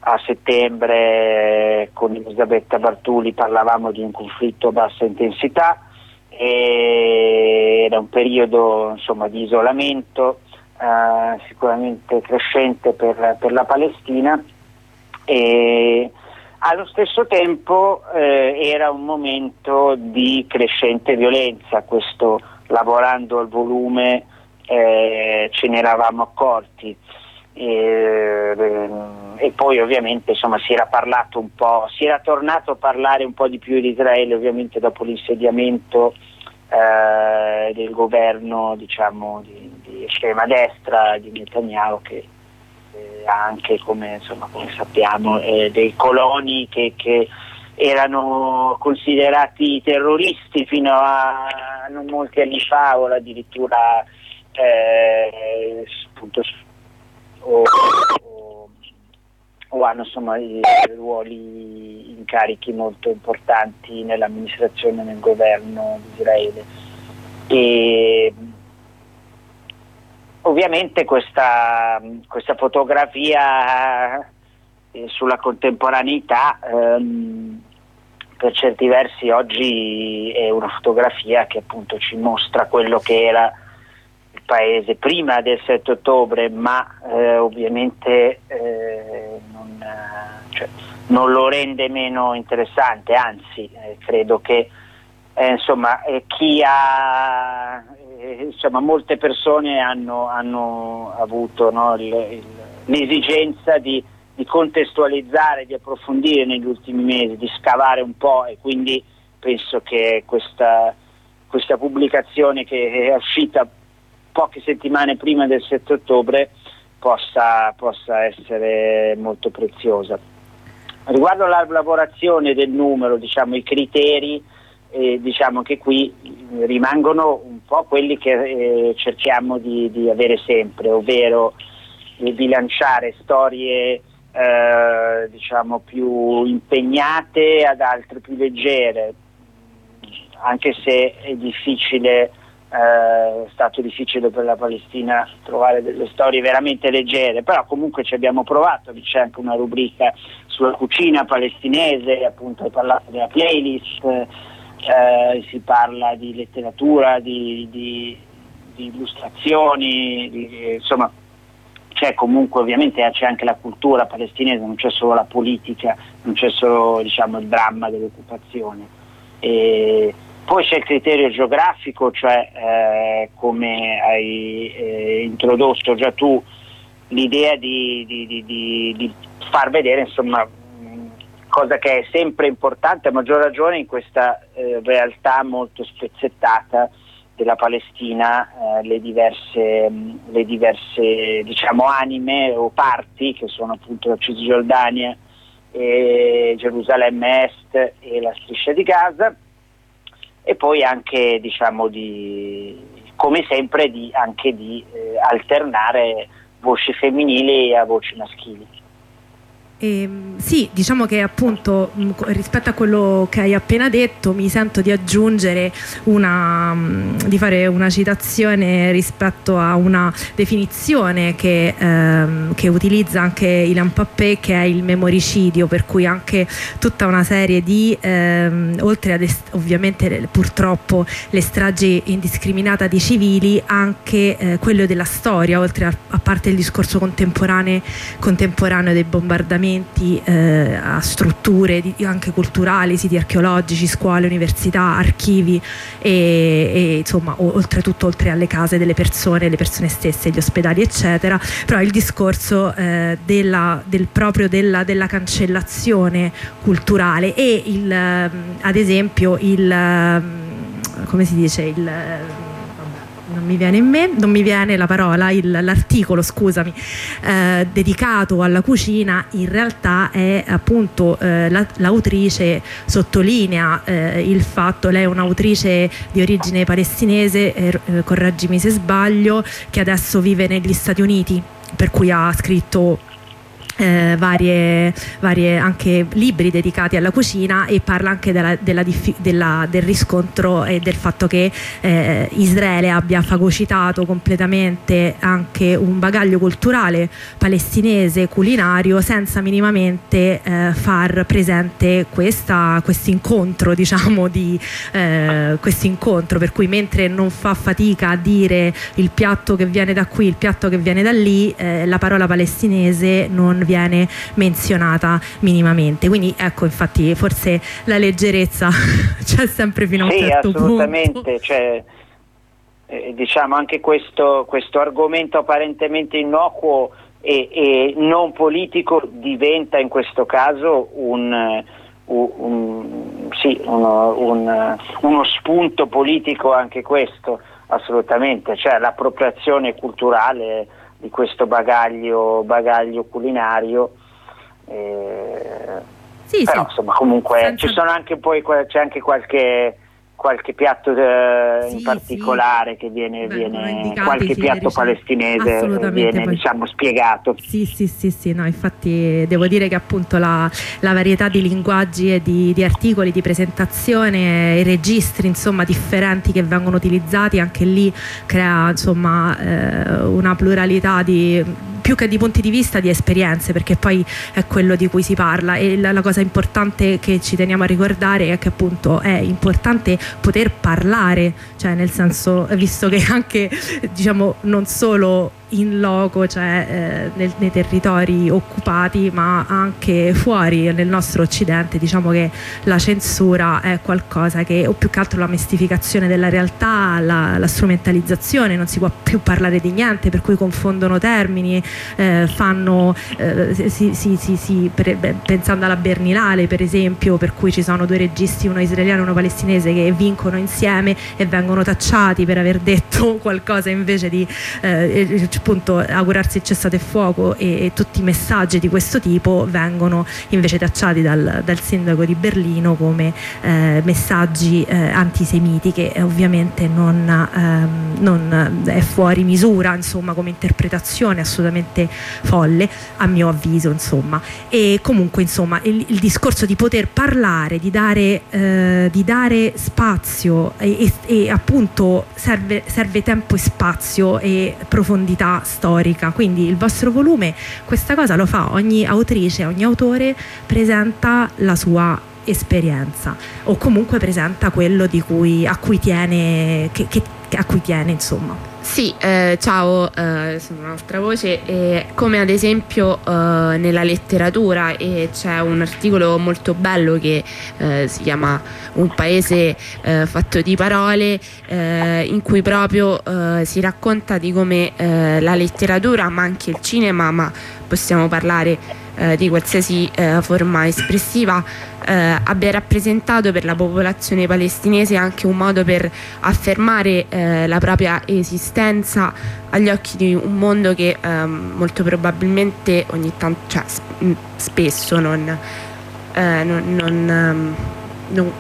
a settembre con Elisabetta Bartuli, parlavamo di un conflitto a bassa intensità, era un periodo insomma, di isolamento eh, sicuramente crescente per, per la Palestina e allo stesso tempo eh, era un momento di crescente violenza, questo lavorando al volume eh, ce ne eravamo accorti. E, e, poi ovviamente insomma, si era parlato un po', si era tornato a parlare un po' di più di Israele ovviamente dopo l'insediamento eh, del governo diciamo, di, di estrema destra di Netanyahu che eh, anche come, insomma, come sappiamo eh, dei coloni che, che, erano considerati terroristi fino a non molti anni fa o addirittura eh, appunto, o, o, o, hanno insomma ruoli incarichi molto importanti nell'amministrazione nel governo di Israele. E, Ovviamente questa, questa fotografia eh, sulla contemporaneità ehm, per certi versi oggi è una fotografia che appunto ci mostra quello che era paese prima del 7 ottobre, ma eh, ovviamente eh, non, cioè, non, lo rende meno interessante, anzi eh, credo che eh, insomma, chi ha eh, insomma, molte persone hanno, hanno avuto no, il, il, l'esigenza di, di, contestualizzare, di approfondire negli ultimi mesi, di scavare un po' e quindi penso che questa, questa pubblicazione che è uscita poche settimane prima del 7 ottobre possa, possa essere molto preziosa. Riguardo alla lavorazione del numero, diciamo, i criteri, eh, diciamo che qui rimangono un po' quelli che eh, cerchiamo di, di, avere sempre, ovvero di bilanciare storie eh, diciamo più impegnate ad altre più leggere, anche se è difficile, eh, è stato difficile per la Palestina trovare delle storie veramente leggere, però comunque ci abbiamo provato, c'è anche una rubrica sulla cucina palestinese, appunto hai parlato della playlist eh, si parla di letteratura, di, di, di illustrazioni, di, insomma c'è comunque ovviamente c'è anche la cultura palestinese, non c'è solo la politica, non c'è solo diciamo, il dramma dell'occupazione. E poi c'è il criterio geografico, cioè eh, come hai eh, introdotto già tu l'idea di, di, di, di far vedere insomma, cosa che è sempre importante, a maggior ragione in questa eh, realtà molto spezzettata della Palestina, eh, le diverse, le diverse diciamo, anime o parti che sono appunto la Cisgiordania, Gerusalemme Est e la striscia di Gaza e poi anche diciamo di, come sempre di, anche di eh, alternare voci femminili a voci maschili. Eh, sì, diciamo che appunto mh, rispetto a quello che hai appena detto mi sento di aggiungere una, mh, di fare una citazione rispetto a una definizione che, ehm, che utilizza anche Ilan Pappé che è il memoricidio per cui anche tutta una serie di ehm, oltre ad est- ovviamente purtroppo le stragi indiscriminate di civili anche eh, quello della storia oltre a, a parte il discorso contemporaneo, contemporaneo dei bombardamenti collegamenti eh, a strutture di- anche culturali, siti archeologici, scuole, università, archivi e, e, insomma o- oltretutto oltre alle case delle persone, le persone stesse, gli ospedali eccetera, però il discorso eh, della, del, proprio della, della cancellazione culturale e il, ehm, ad esempio il ehm, come si dice il ehm, non mi viene in me, non mi viene la parola, il- l'articolo, scusami, eh, dedicato alla cucina, in realtà è appunto eh, la- l'autrice sottolinea eh, il fatto, lei è un'autrice di origine palestinese, eh, eh, correggimi se sbaglio, che adesso vive negli Stati Uniti, per cui ha scritto eh, varie, varie anche libri dedicati alla cucina e parla anche della- della della- del riscontro e del fatto che eh, Israele abbia fagocitato completamente anche un bagaglio culturale palestinese culinario senza minimamente eh, far presente questo incontro diciamo di eh, questo incontro per cui mentre non fa fatica a dire il piatto che viene da qui il piatto che viene da lì eh, la parola palestinese non viene menzionata minimamente. Quindi ecco infatti forse la leggerezza c'è sempre fino a un Sì, certo punto. assolutamente, cioè, eh, diciamo anche questo, questo argomento apparentemente innocuo e, e non politico diventa in questo caso un, eh, un- un- sì, uno, un- uno spunto politico anche questo, assolutamente, cioè l'appropriazione culturale di questo bagaglio, bagaglio culinario. eh, Sì, però sì. insomma comunque Senza- ci sono anche poi c'è anche qualche qualche piatto eh, Sì, in particolare sì. che viene, viene qualche piatto le ricette. palestinese viene poi- diciamo spiegato Sì, sì, sì, sì, no, infatti devo dire che appunto la, la varietà di linguaggi e di, di articoli, di presentazione, i registri insomma differenti che vengono utilizzati, anche lì crea insomma eh, una pluralità di più che di punti di vista di esperienze perché poi è quello di cui si parla. E la, la cosa importante che ci teniamo a ricordare è che appunto è importante poter parlare cioè nel senso visto che anche diciamo non solo in loco, cioè eh, nel- nei territori occupati, ma anche fuori nel nostro occidente, diciamo che la censura è qualcosa che, o più che altro la mistificazione della realtà, la, la strumentalizzazione, non si può più parlare di niente, per cui confondono termini, eh, fanno, eh, si- si- si- per- beh, pensando alla Bernilale per esempio, per cui ci sono due registi, uno israeliano e uno palestinese, che vincono insieme e vengono tacciati per aver detto qualcosa invece di eh, appunto augurarsi il cessate il fuoco e, e tutti i messaggi di questo tipo vengono invece tacciati dal, dal sindaco di Berlino come eh, messaggi eh, antisemiti che eh, ovviamente non, ehm, non è fuori misura insomma come interpretazione assolutamente folle a mio avviso insomma. E comunque insomma il, il discorso di poter parlare di dare, eh, di dare spazio e, e- e appunto serve, serve tempo e spazio e profondità storica. Quindi il vostro volume questa cosa lo fa ogni autrice ogni autore presenta la sua esperienza o comunque presenta quello cui, a cui tiene che- che- a cui tiene insomma Sì, eh, ciao, eh, sono un'altra voce. e come ad esempio eh, nella letteratura c'è un articolo molto bello che eh, si chiama Un paese eh, fatto di parole, eh, in cui proprio eh, si racconta di come eh, la letteratura, ma anche il cinema, ma possiamo parlare eh, di qualsiasi eh, forma espressiva, eh, abbia rappresentato per la popolazione palestinese anche un modo per affermare eh, la propria esistenza agli occhi di un mondo che ehm, molto probabilmente ogni tanto, cioè s- m- spesso non, eh, non, ehm, non-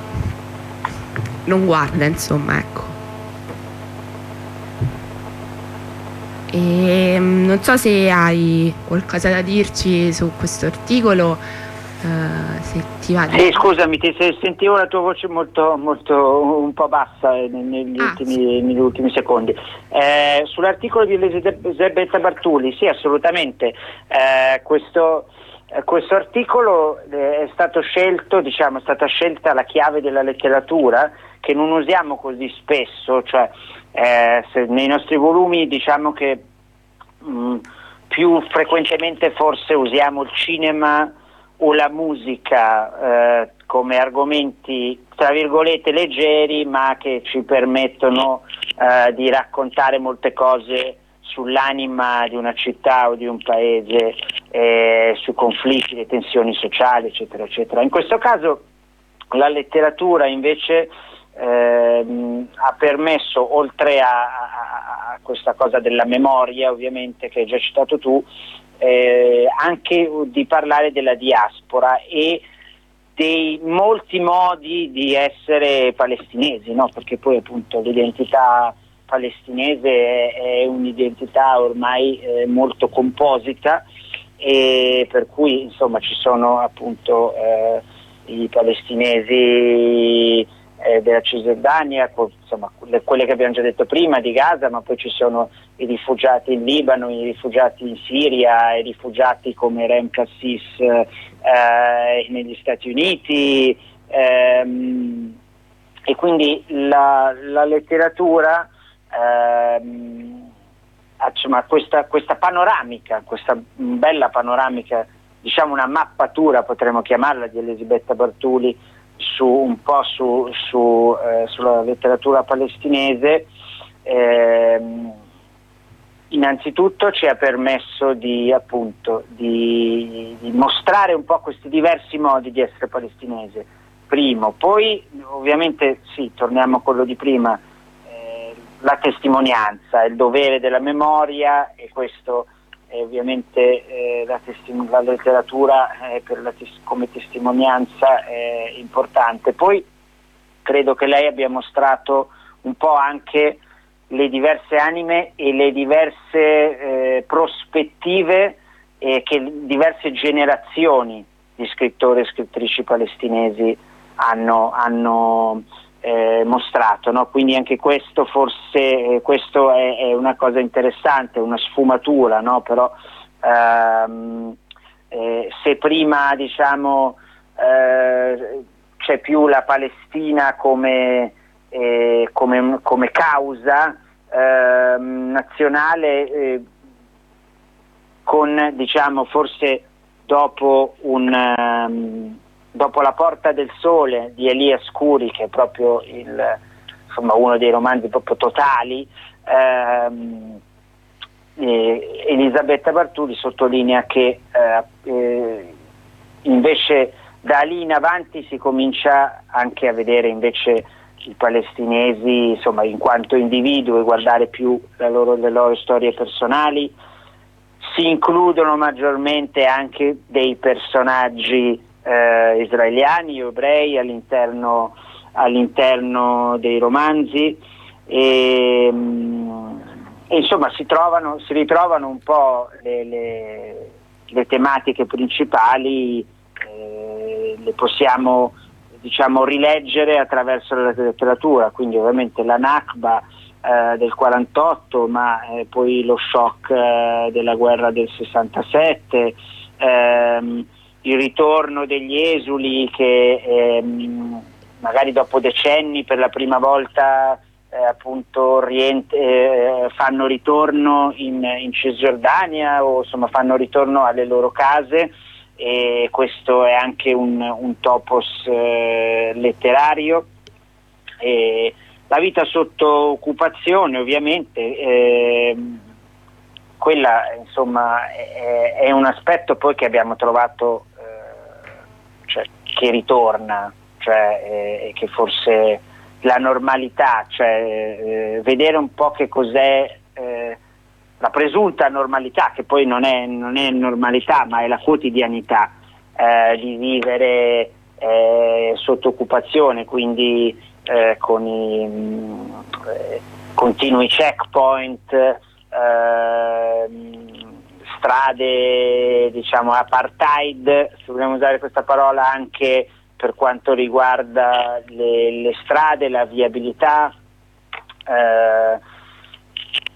non guarda, insomma, ecco. E mm, non so se hai qualcosa da dirci su questo articolo, eh, se ti va. Sì, scusami, ti se- sentivo la tua voce molto, molto un po' bassa eh, ne- negli, Ah, ultimi, negli ultimi secondi. Eh, sull'articolo di Elisabetta Bartuli, sì, assolutamente. Eh, questo, eh, questo articolo eh, è stato scelto, diciamo, è stata scelta la chiave della letteratura che non usiamo così spesso, cioè eh, nei nostri volumi diciamo che mh, più frequentemente forse usiamo il cinema o la musica eh, come argomenti tra virgolette leggeri ma che ci permettono eh, di raccontare molte cose sull'anima di una città o di un paese, eh, su conflitti, le tensioni sociali, eccetera, eccetera. In questo caso la letteratura invece ehm, ha permesso, oltre a, a- questa cosa della memoria, ovviamente, che hai già citato tu, eh, anche di parlare della diaspora e dei molti modi di essere palestinesi, no? perché poi appunto l'identità palestinese è, è un'identità ormai eh, molto composita e per cui insomma ci sono appunto eh, i palestinesi eh, della Cisgiordania, co- insomma le- quelle che abbiamo già detto prima di Gaza, ma poi ci sono i rifugiati in Libano, i rifugiati in Siria, i rifugiati come Rem Kassis eh, negli Stati Uniti ehm, e quindi la, la letteratura ehm, insomma, questa, questa panoramica, questa bella panoramica, diciamo una mappatura potremmo chiamarla di Elisabetta Bartuli su, un po' su, su, eh, sulla letteratura palestinese, ehm, innanzitutto ci ha permesso di, appunto, di, di mostrare un po' questi diversi modi di essere palestinese. Primo, poi ovviamente sì, torniamo a quello di prima, eh, la testimonianza, il dovere della memoria e questo è ovviamente eh, la, testim- la letteratura eh, la tes- come testimonianza è importante. Poi credo che lei abbia mostrato un po' anche le diverse anime e le diverse eh, prospettive eh, che diverse generazioni di scrittori e scrittrici palestinesi hanno, hanno eh, mostrato. no? Quindi anche questo forse eh, questo è, è una cosa interessante, una sfumatura, no? però ehm, eh, se prima diciamo eh, c'è più la Palestina come, eh, come, come causa ehm, nazionale con diciamo forse dopo un ehm, dopo la porta del sole di Elia Scuri che è proprio il, insomma, uno dei romanzi proprio totali ehm, eh, Elisabetta Bartuli sottolinea che eh, eh, invece da lì in avanti si comincia anche a vedere invece i palestinesi insomma, in quanto individui guardare più loro- le loro storie personali. Si includono maggiormente anche dei personaggi eh, israeliani ebrei all'interno, all'interno dei romanzi e, mm, e insomma si, trovano, si ritrovano un po' le, le- le tematiche principali, eh, le possiamo diciamo, rileggere attraverso la letteratura, quindi ovviamente la Nakba eh, del 48, ma eh, poi lo shock eh, della guerra del 67, ehm, il ritorno degli esuli che ehm, magari dopo decenni per la prima volta eh, appunto rient- eh, fanno ritorno in, in Cisgiordania o insomma fanno ritorno alle loro case e questo è anche un, un topos eh, letterario. E la vita sotto occupazione ovviamente, ehm, quella insomma è, è un aspetto poi che abbiamo trovato cioè, che ritorna, cioè eh, che forse la normalità, cioè eh, vedere un po' che cos'è eh, la presunta normalità, che poi non è, non è normalità ma è la quotidianità eh, di vivere eh, sotto occupazione, quindi eh, con i mm, eh, continui checkpoint, ehm, strade diciamo apartheid, se vogliamo usare questa parola anche per quanto riguarda le, le strade, la viabilità, eh,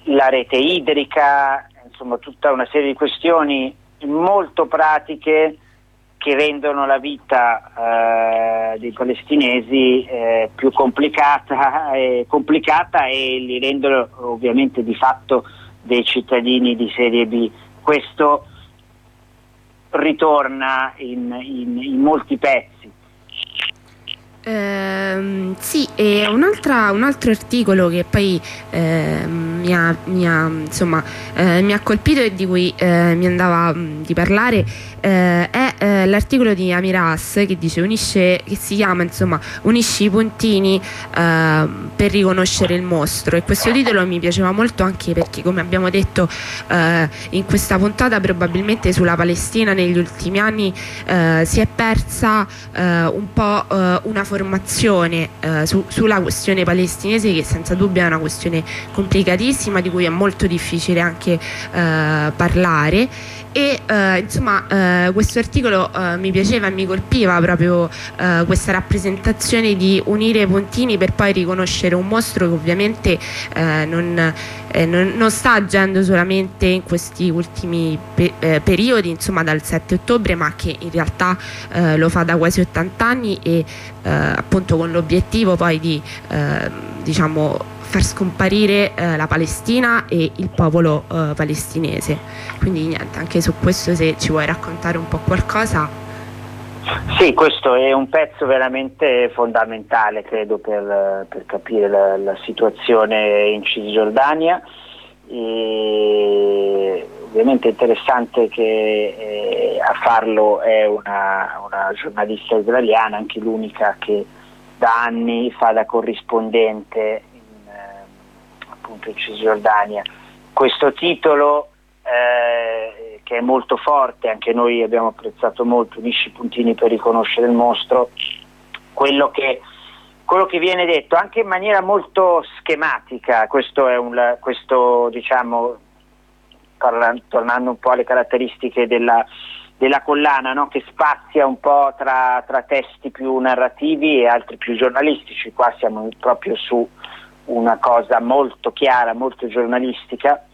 la rete idrica, insomma tutta una serie di questioni molto pratiche che rendono la vita eh, dei palestinesi eh, più complicata, e complicata e li rendono ovviamente di fatto dei cittadini di serie B. Questo ritorna in, in- in molti pezzi. Ehm, sì, e un altro articolo che poi ehm, mi, ha, mi ha, insomma, eh, mi ha colpito e di cui eh, mi andava mh, di parlare eh, è eh, l'articolo di Amiras che dice unisce, che si chiama insomma unisci i puntini ehm, per riconoscere il mostro e questo titolo mi piaceva molto anche perché come abbiamo detto eh, in questa puntata probabilmente sulla Palestina negli ultimi anni eh, si è persa eh, un po' eh, una formazione eh, su- sulla questione palestinese che senza dubbio è una questione complicatissima di cui è molto difficile anche eh, parlare e eh, insomma eh, questo articolo eh, mi piaceva e mi colpiva proprio eh, questa rappresentazione di unire i puntini per poi riconoscere un mostro che ovviamente eh, non, eh, non- non sta agendo solamente in questi ultimi pe- periodi, insomma dal 7 ottobre, ma che in realtà lo fa da quasi 80 anni e appunto con l'obiettivo poi di diciamo far scomparire eh, la Palestina e il popolo eh, palestinese. Quindi niente, anche su questo se ci vuoi raccontare un po' qualcosa. Sì, questo è un pezzo veramente fondamentale, credo, per, per capire la, la situazione in Cisgiordania. E ovviamente è interessante che eh, a farlo è una, una giornalista israeliana, anche l'unica che da anni fa da corrispondente appunto in Cisgiordania. Questo titolo eh, che è molto forte, anche noi abbiamo apprezzato molto, unisci i puntini per riconoscere il mostro, quello che, quello che viene detto anche in maniera molto schematica, questo è un, questo diciamo, parla- tornando un po' alle caratteristiche della, della collana, no? che spazia un po' tra, tra testi più narrativi e altri più giornalistici, qua siamo proprio su una cosa molto chiara, molto giornalistica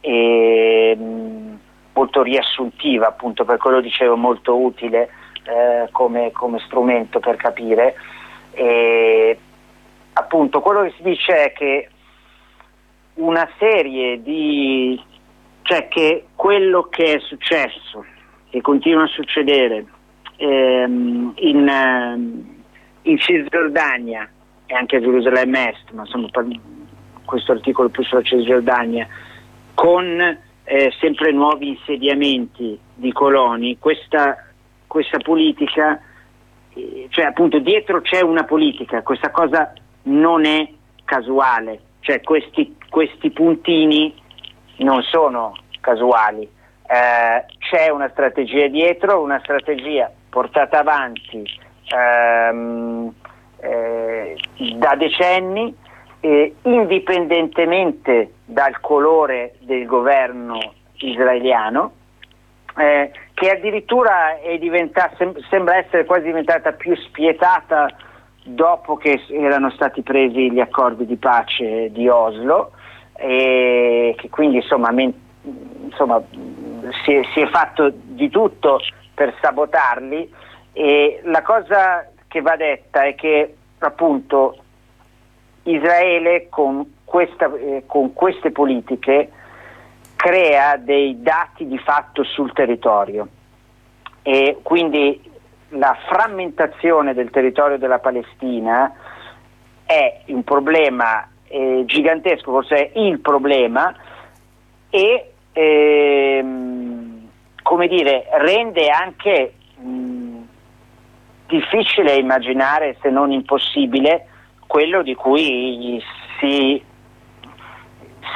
e mh, molto riassuntiva, appunto per quello dicevo molto utile eh, come, come strumento per capire. E, appunto quello che si dice è che una serie di cioè che quello che è successo, che continua a succedere ehm, in, ehm, in Cisgiordania e anche a Gerusalemme Est, ma insomma questo articolo più sulla Cisgiordania, con eh, sempre nuovi insediamenti di coloni, questa, questa politica, eh, cioè appunto dietro c'è una politica, questa cosa non è casuale, cioè questi, questi puntini non sono casuali, eh, c'è una strategia dietro, una strategia portata avanti ehm, eh, da decenni e indipendentemente dal colore del governo israeliano, eh, che addirittura sem- sembra essere quasi diventata più spietata dopo che erano stati presi gli accordi di pace di Oslo e che quindi insomma, men- insomma, si, è, si è fatto di tutto per sabotarli e la cosa che va detta è che appunto Israele con, questa, eh, con queste politiche crea dei dati di fatto sul territorio. E quindi la frammentazione del territorio della Palestina è un problema eh, gigantesco, forse è il problema e ehm, come dire, rende anche difficile immaginare, se non impossibile, quello di cui si,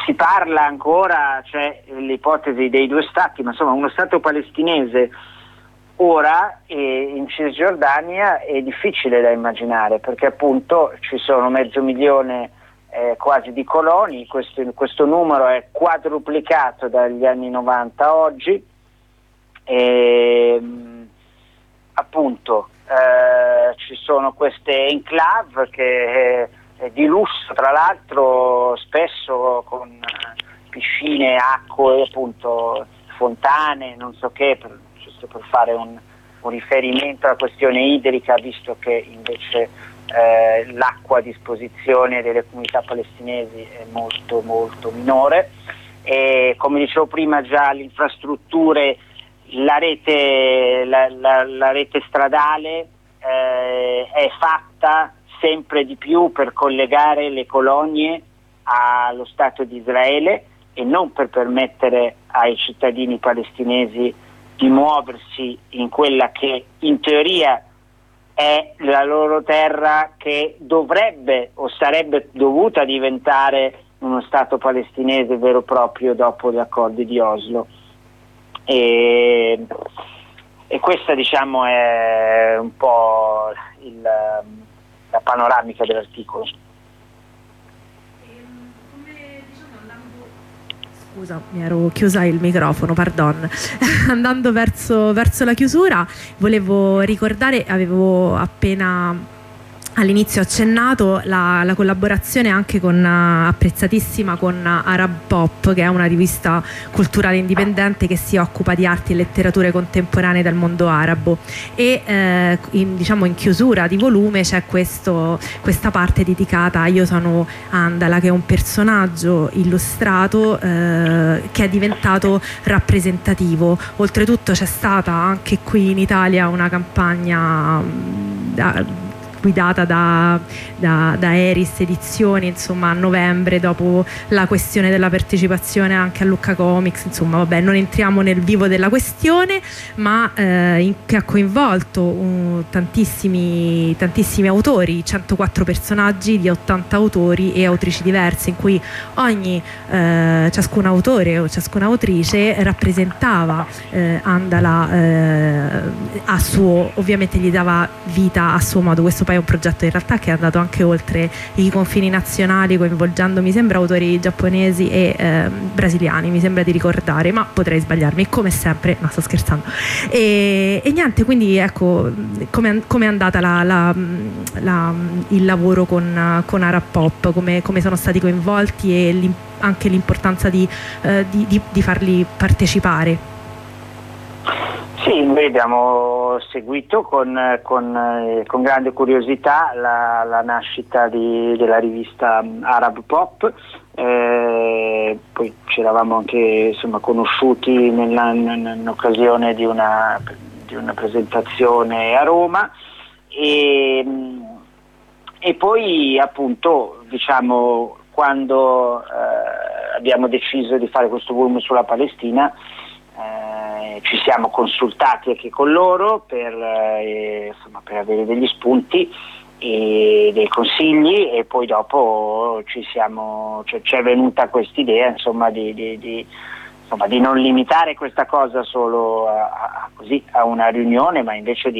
si parla ancora, cioè l'ipotesi dei due stati, ma insomma uno stato palestinese ora eh, in Cisgiordania è difficile da immaginare perché appunto ci sono mezzo milione eh, quasi di coloni, questo, questo numero è quadruplicato dagli anni 90 a oggi e, appunto eh, ci sono queste enclave che eh, di lusso tra l'altro spesso con eh, piscine, acque, appunto fontane, non so che, per, giusto per fare un, un riferimento alla questione idrica, visto che invece eh, l'acqua a disposizione delle comunità palestinesi è molto molto minore. E come dicevo prima già le infrastrutture la rete, la, la- la rete stradale eh, è fatta sempre di più per collegare le colonie allo Stato di Israele e non per permettere ai cittadini palestinesi di muoversi in quella che in teoria è la loro terra che dovrebbe o sarebbe dovuta diventare uno Stato palestinese vero e proprio dopo gli accordi di Oslo. E, e questa diciamo è un po' il, la panoramica dell'articolo. Scusa, mi ero chiusa il microfono, pardon. Andando verso, verso la chiusura, volevo ricordare, avevo appena all'inizio accennato la, la collaborazione anche con, eh, apprezzatissima con Arab Pop, che è una rivista culturale indipendente che si occupa di arti e letterature contemporanee del mondo arabo. E eh, in, diciamo in chiusura di volume c'è questo- questa parte dedicata a Io sono Andala, che è un personaggio illustrato eh, che è diventato rappresentativo. Oltretutto c'è stata anche qui in Italia una campagna mh, da- guidata da, da, da Eris Edizioni insomma a novembre dopo la questione della partecipazione anche a Lucca Comics. Insomma vabbè non entriamo nel vivo della questione ma eh, in- che ha coinvolto uh, tantissimi, tantissimi autori 104 personaggi di 80 autori e autrici diverse in cui ogni eh, ciascun autore o ciascuna autrice rappresentava eh, Andala eh, a suo ovviamente gli dava vita a suo modo. Questo poi è un progetto in realtà che è andato anche oltre i confini nazionali coinvolgendo mi sembra autori giapponesi e ehm, brasiliani mi sembra di ricordare ma potrei sbagliarmi come sempre no sto scherzando. E, e niente quindi ecco come è andata la- la- la- il lavoro con, con Arab Pop come, sono stati coinvolti e l'im- anche l'importanza di, eh, di- di- di farli partecipare Sì, noi abbiamo seguito con, con, eh, con grande curiosità la, la nascita di- della rivista Arab Pop, eh, poi ci eravamo anche insomma, conosciuti nella- in, occasione di una, di una presentazione a Roma. E, e poi appunto diciamo quando eh, abbiamo deciso di fare questo volume sulla Palestina eh, ci siamo consultati anche con loro per, eh, insomma, per avere degli spunti e dei consigli e poi dopo ci siamo, cioè, ci è venuta questa idea di, di- di- di non limitare questa cosa solo a, a- così, a una riunione ma invece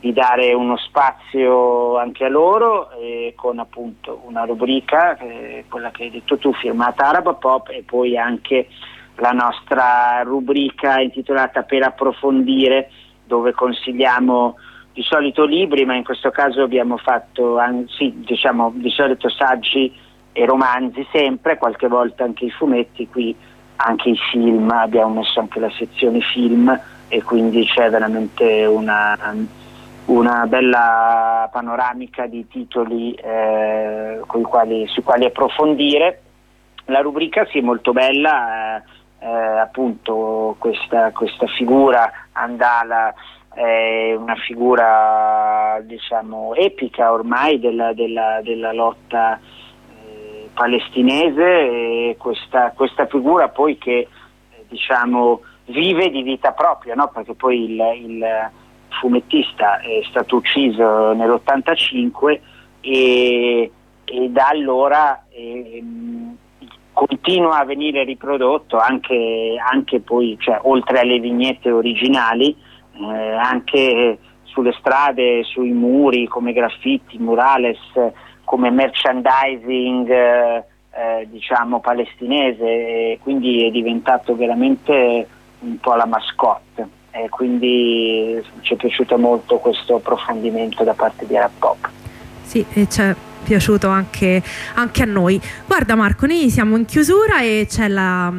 di dare uno spazio anche a loro eh, con appunto una rubrica, eh, quella che hai detto tu, firmata Araba Pop e poi anche la nostra rubrica intitolata Per approfondire, dove consigliamo di solito libri, ma in questo caso abbiamo fatto sì, diciamo, di solito saggi e romanzi sempre, qualche volta anche i fumetti, qui anche i film, abbiamo messo anche la sezione film e quindi c'è veramente una, una bella panoramica di titoli eh, quali- sui quali approfondire. La rubrica sì è molto bella, eh, eh, appunto questa, questa figura Andala è una figura diciamo epica ormai della, della- della lotta eh, palestinese e questa, questa figura poi che eh, diciamo vive di vita propria, no? perché poi il, il fumettista è stato ucciso nell'85 e, e da allora ehm, continua a venire riprodotto anche, anche poi, cioè, oltre alle vignette originali, eh, anche sulle strade, sui muri come graffiti, murales, come merchandising eh, eh, diciamo palestinese, e quindi è diventato veramente un po' la mascotte. E quindi ci è piaciuto molto questo approfondimento da parte di Arab Pop. Sì, e ci è piaciuto anche, anche a noi. Guarda Marco, noi siamo in chiusura e c'è la,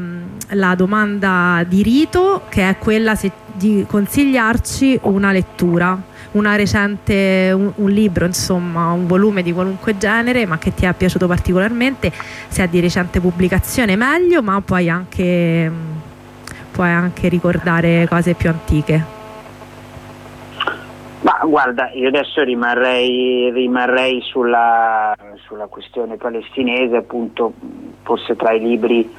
la domanda di rito che è quella se- di consigliarci una lettura, una recente, un, un libro, insomma, un volume di qualunque genere, ma che ti è piaciuto particolarmente, se è di recente pubblicazione meglio, ma poi anche... mm, puoi anche ricordare cose più antiche. Ma guarda, io adesso rimarrei, rimarrei sulla, sulla questione palestinese, appunto, forse tra i libri,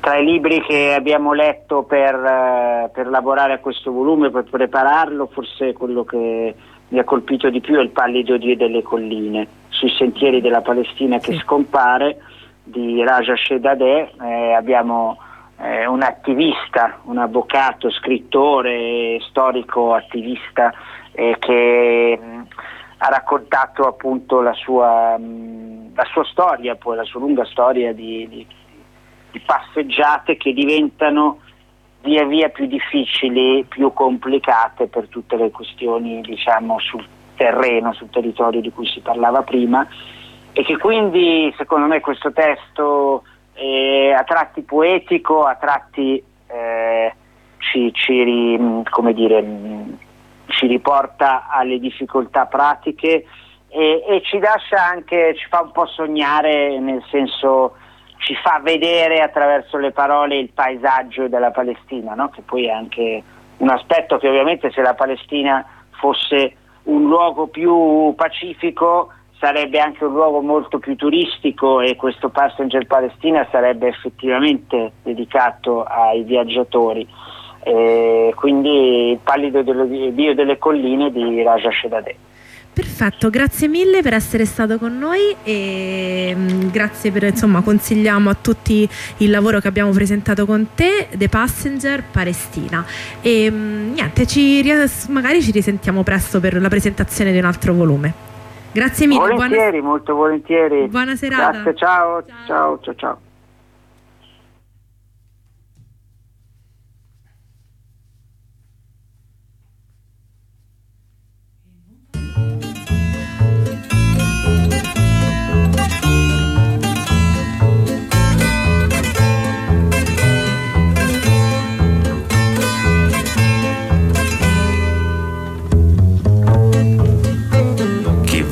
tra i libri che abbiamo letto per, eh, per lavorare a questo volume, per prepararlo, forse quello che mi ha colpito di più è il pallido Dio delle colline, sui sentieri della Palestina che scompare, di Raja Shedadeh. Eh, abbiamo eh, un attivista, un avvocato, scrittore, storico attivista eh, che mh, ha raccontato appunto la sua, mh, la sua storia, poi la sua lunga storia di, di, di passeggiate che diventano via via più difficili, più complicate per tutte le questioni diciamo sul terreno, sul territorio di cui si parlava prima e che quindi secondo me questo testo è a tratti poetico, a tratti eh, ci, ci, ri- come dire, ci riporta alle difficoltà pratiche e, e ci lascia anche, ci fa un po' sognare, nel senso ci fa vedere attraverso le parole il paesaggio della Palestina, no? che poi è anche un aspetto che ovviamente se la Palestina fosse un luogo più pacifico sarebbe anche un luogo molto più turistico e questo Passenger Palestina sarebbe effettivamente dedicato ai viaggiatori. Eh, quindi il pallido dello Dio delle colline di Raja Shedadeh. Perfetto, grazie mille per essere stato con noi e mh, grazie per insomma consigliamo a tutti il lavoro che abbiamo presentato con te, The Passenger Palestina. E mh, niente, ci, magari ci risentiamo presto per la presentazione di un altro volume. Grazie mille, buona, Volentieri, molto volentieri. buona serata. Grazie, ciao, ciao, ciao, ciao. Chi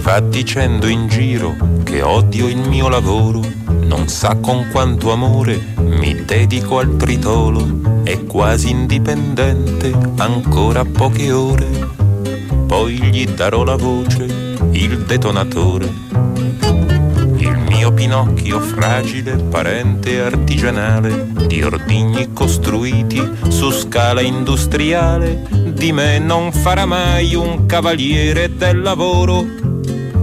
va dicendo in giro che odio il mio lavoro, non sa con quanto amore mi dedico al tritolo, è quasi indipendente, ancora poche ore, poi gli darò la voce, il detonatore. Il mio Pinocchio fragile, parente artigianale, di ordigni costruiti su scala industriale, di me non farà mai un cavaliere del lavoro.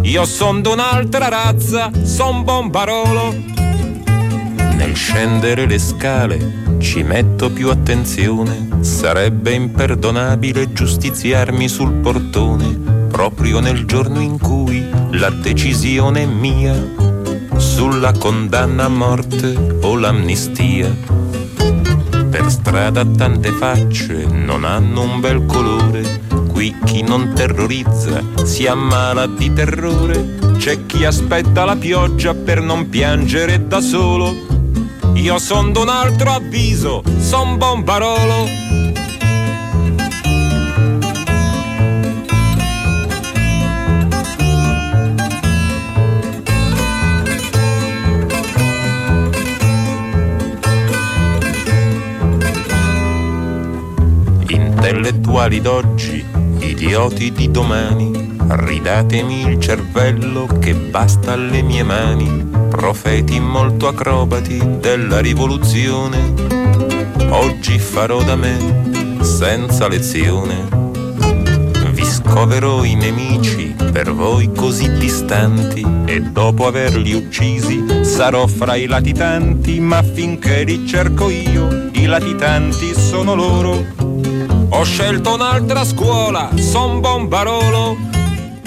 Io son d'un'altra razza, son bombarolo. Nel scendere le scale ci metto più attenzione, sarebbe imperdonabile giustiziarmi sul portone, proprio nel giorno in cui la decisione è mia sulla condanna a morte o l'amnistia. Per strada tante facce non hanno un bel colore, qui chi non terrorizza si ammala di terrore, c'è chi aspetta la pioggia per non piangere da solo. Io son d'un altro avviso, son bombarolo. Intellettuali d'oggi, idioti di domani, ridatemi il cervello che basta alle mie mani, profeti molto acrobati della rivoluzione. Oggi farò da me, senza lezione. Vi scoverò i nemici per voi così distanti e dopo averli uccisi sarò fra i latitanti, ma finché li cerco io, i latitanti sono loro. Ho scelto un'altra scuola, son bombarolo.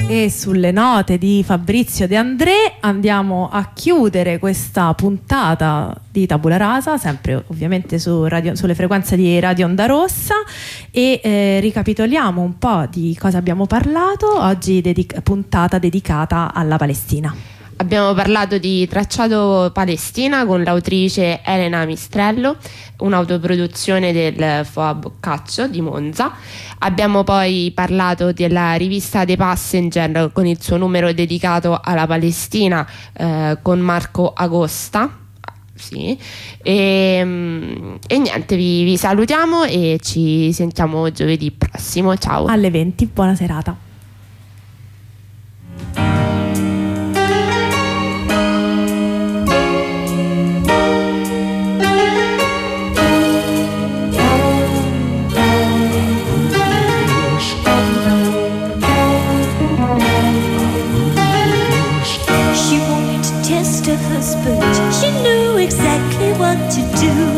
E sulle note di Fabrizio De André andiamo a chiudere questa puntata di Tabula Rasa, sempre ovviamente su radio- sulle frequenze di Radio Onda Rossa e eh, ricapitoliamo un po' di cosa abbiamo parlato, oggi dedic- puntata dedicata alla Palestina. Abbiamo parlato di Tracciato Palestina con l'autrice Elena Mistrello, un'autoproduzione del FOA Boccaccio di Monza. Abbiamo poi parlato della rivista The Passenger con il suo numero dedicato alla Palestina eh, con Marco Agosta, Sì. E, mm, e niente, vi, vi salutiamo e ci sentiamo giovedì prossimo. Ciao. Alle 20, buona serata. 我。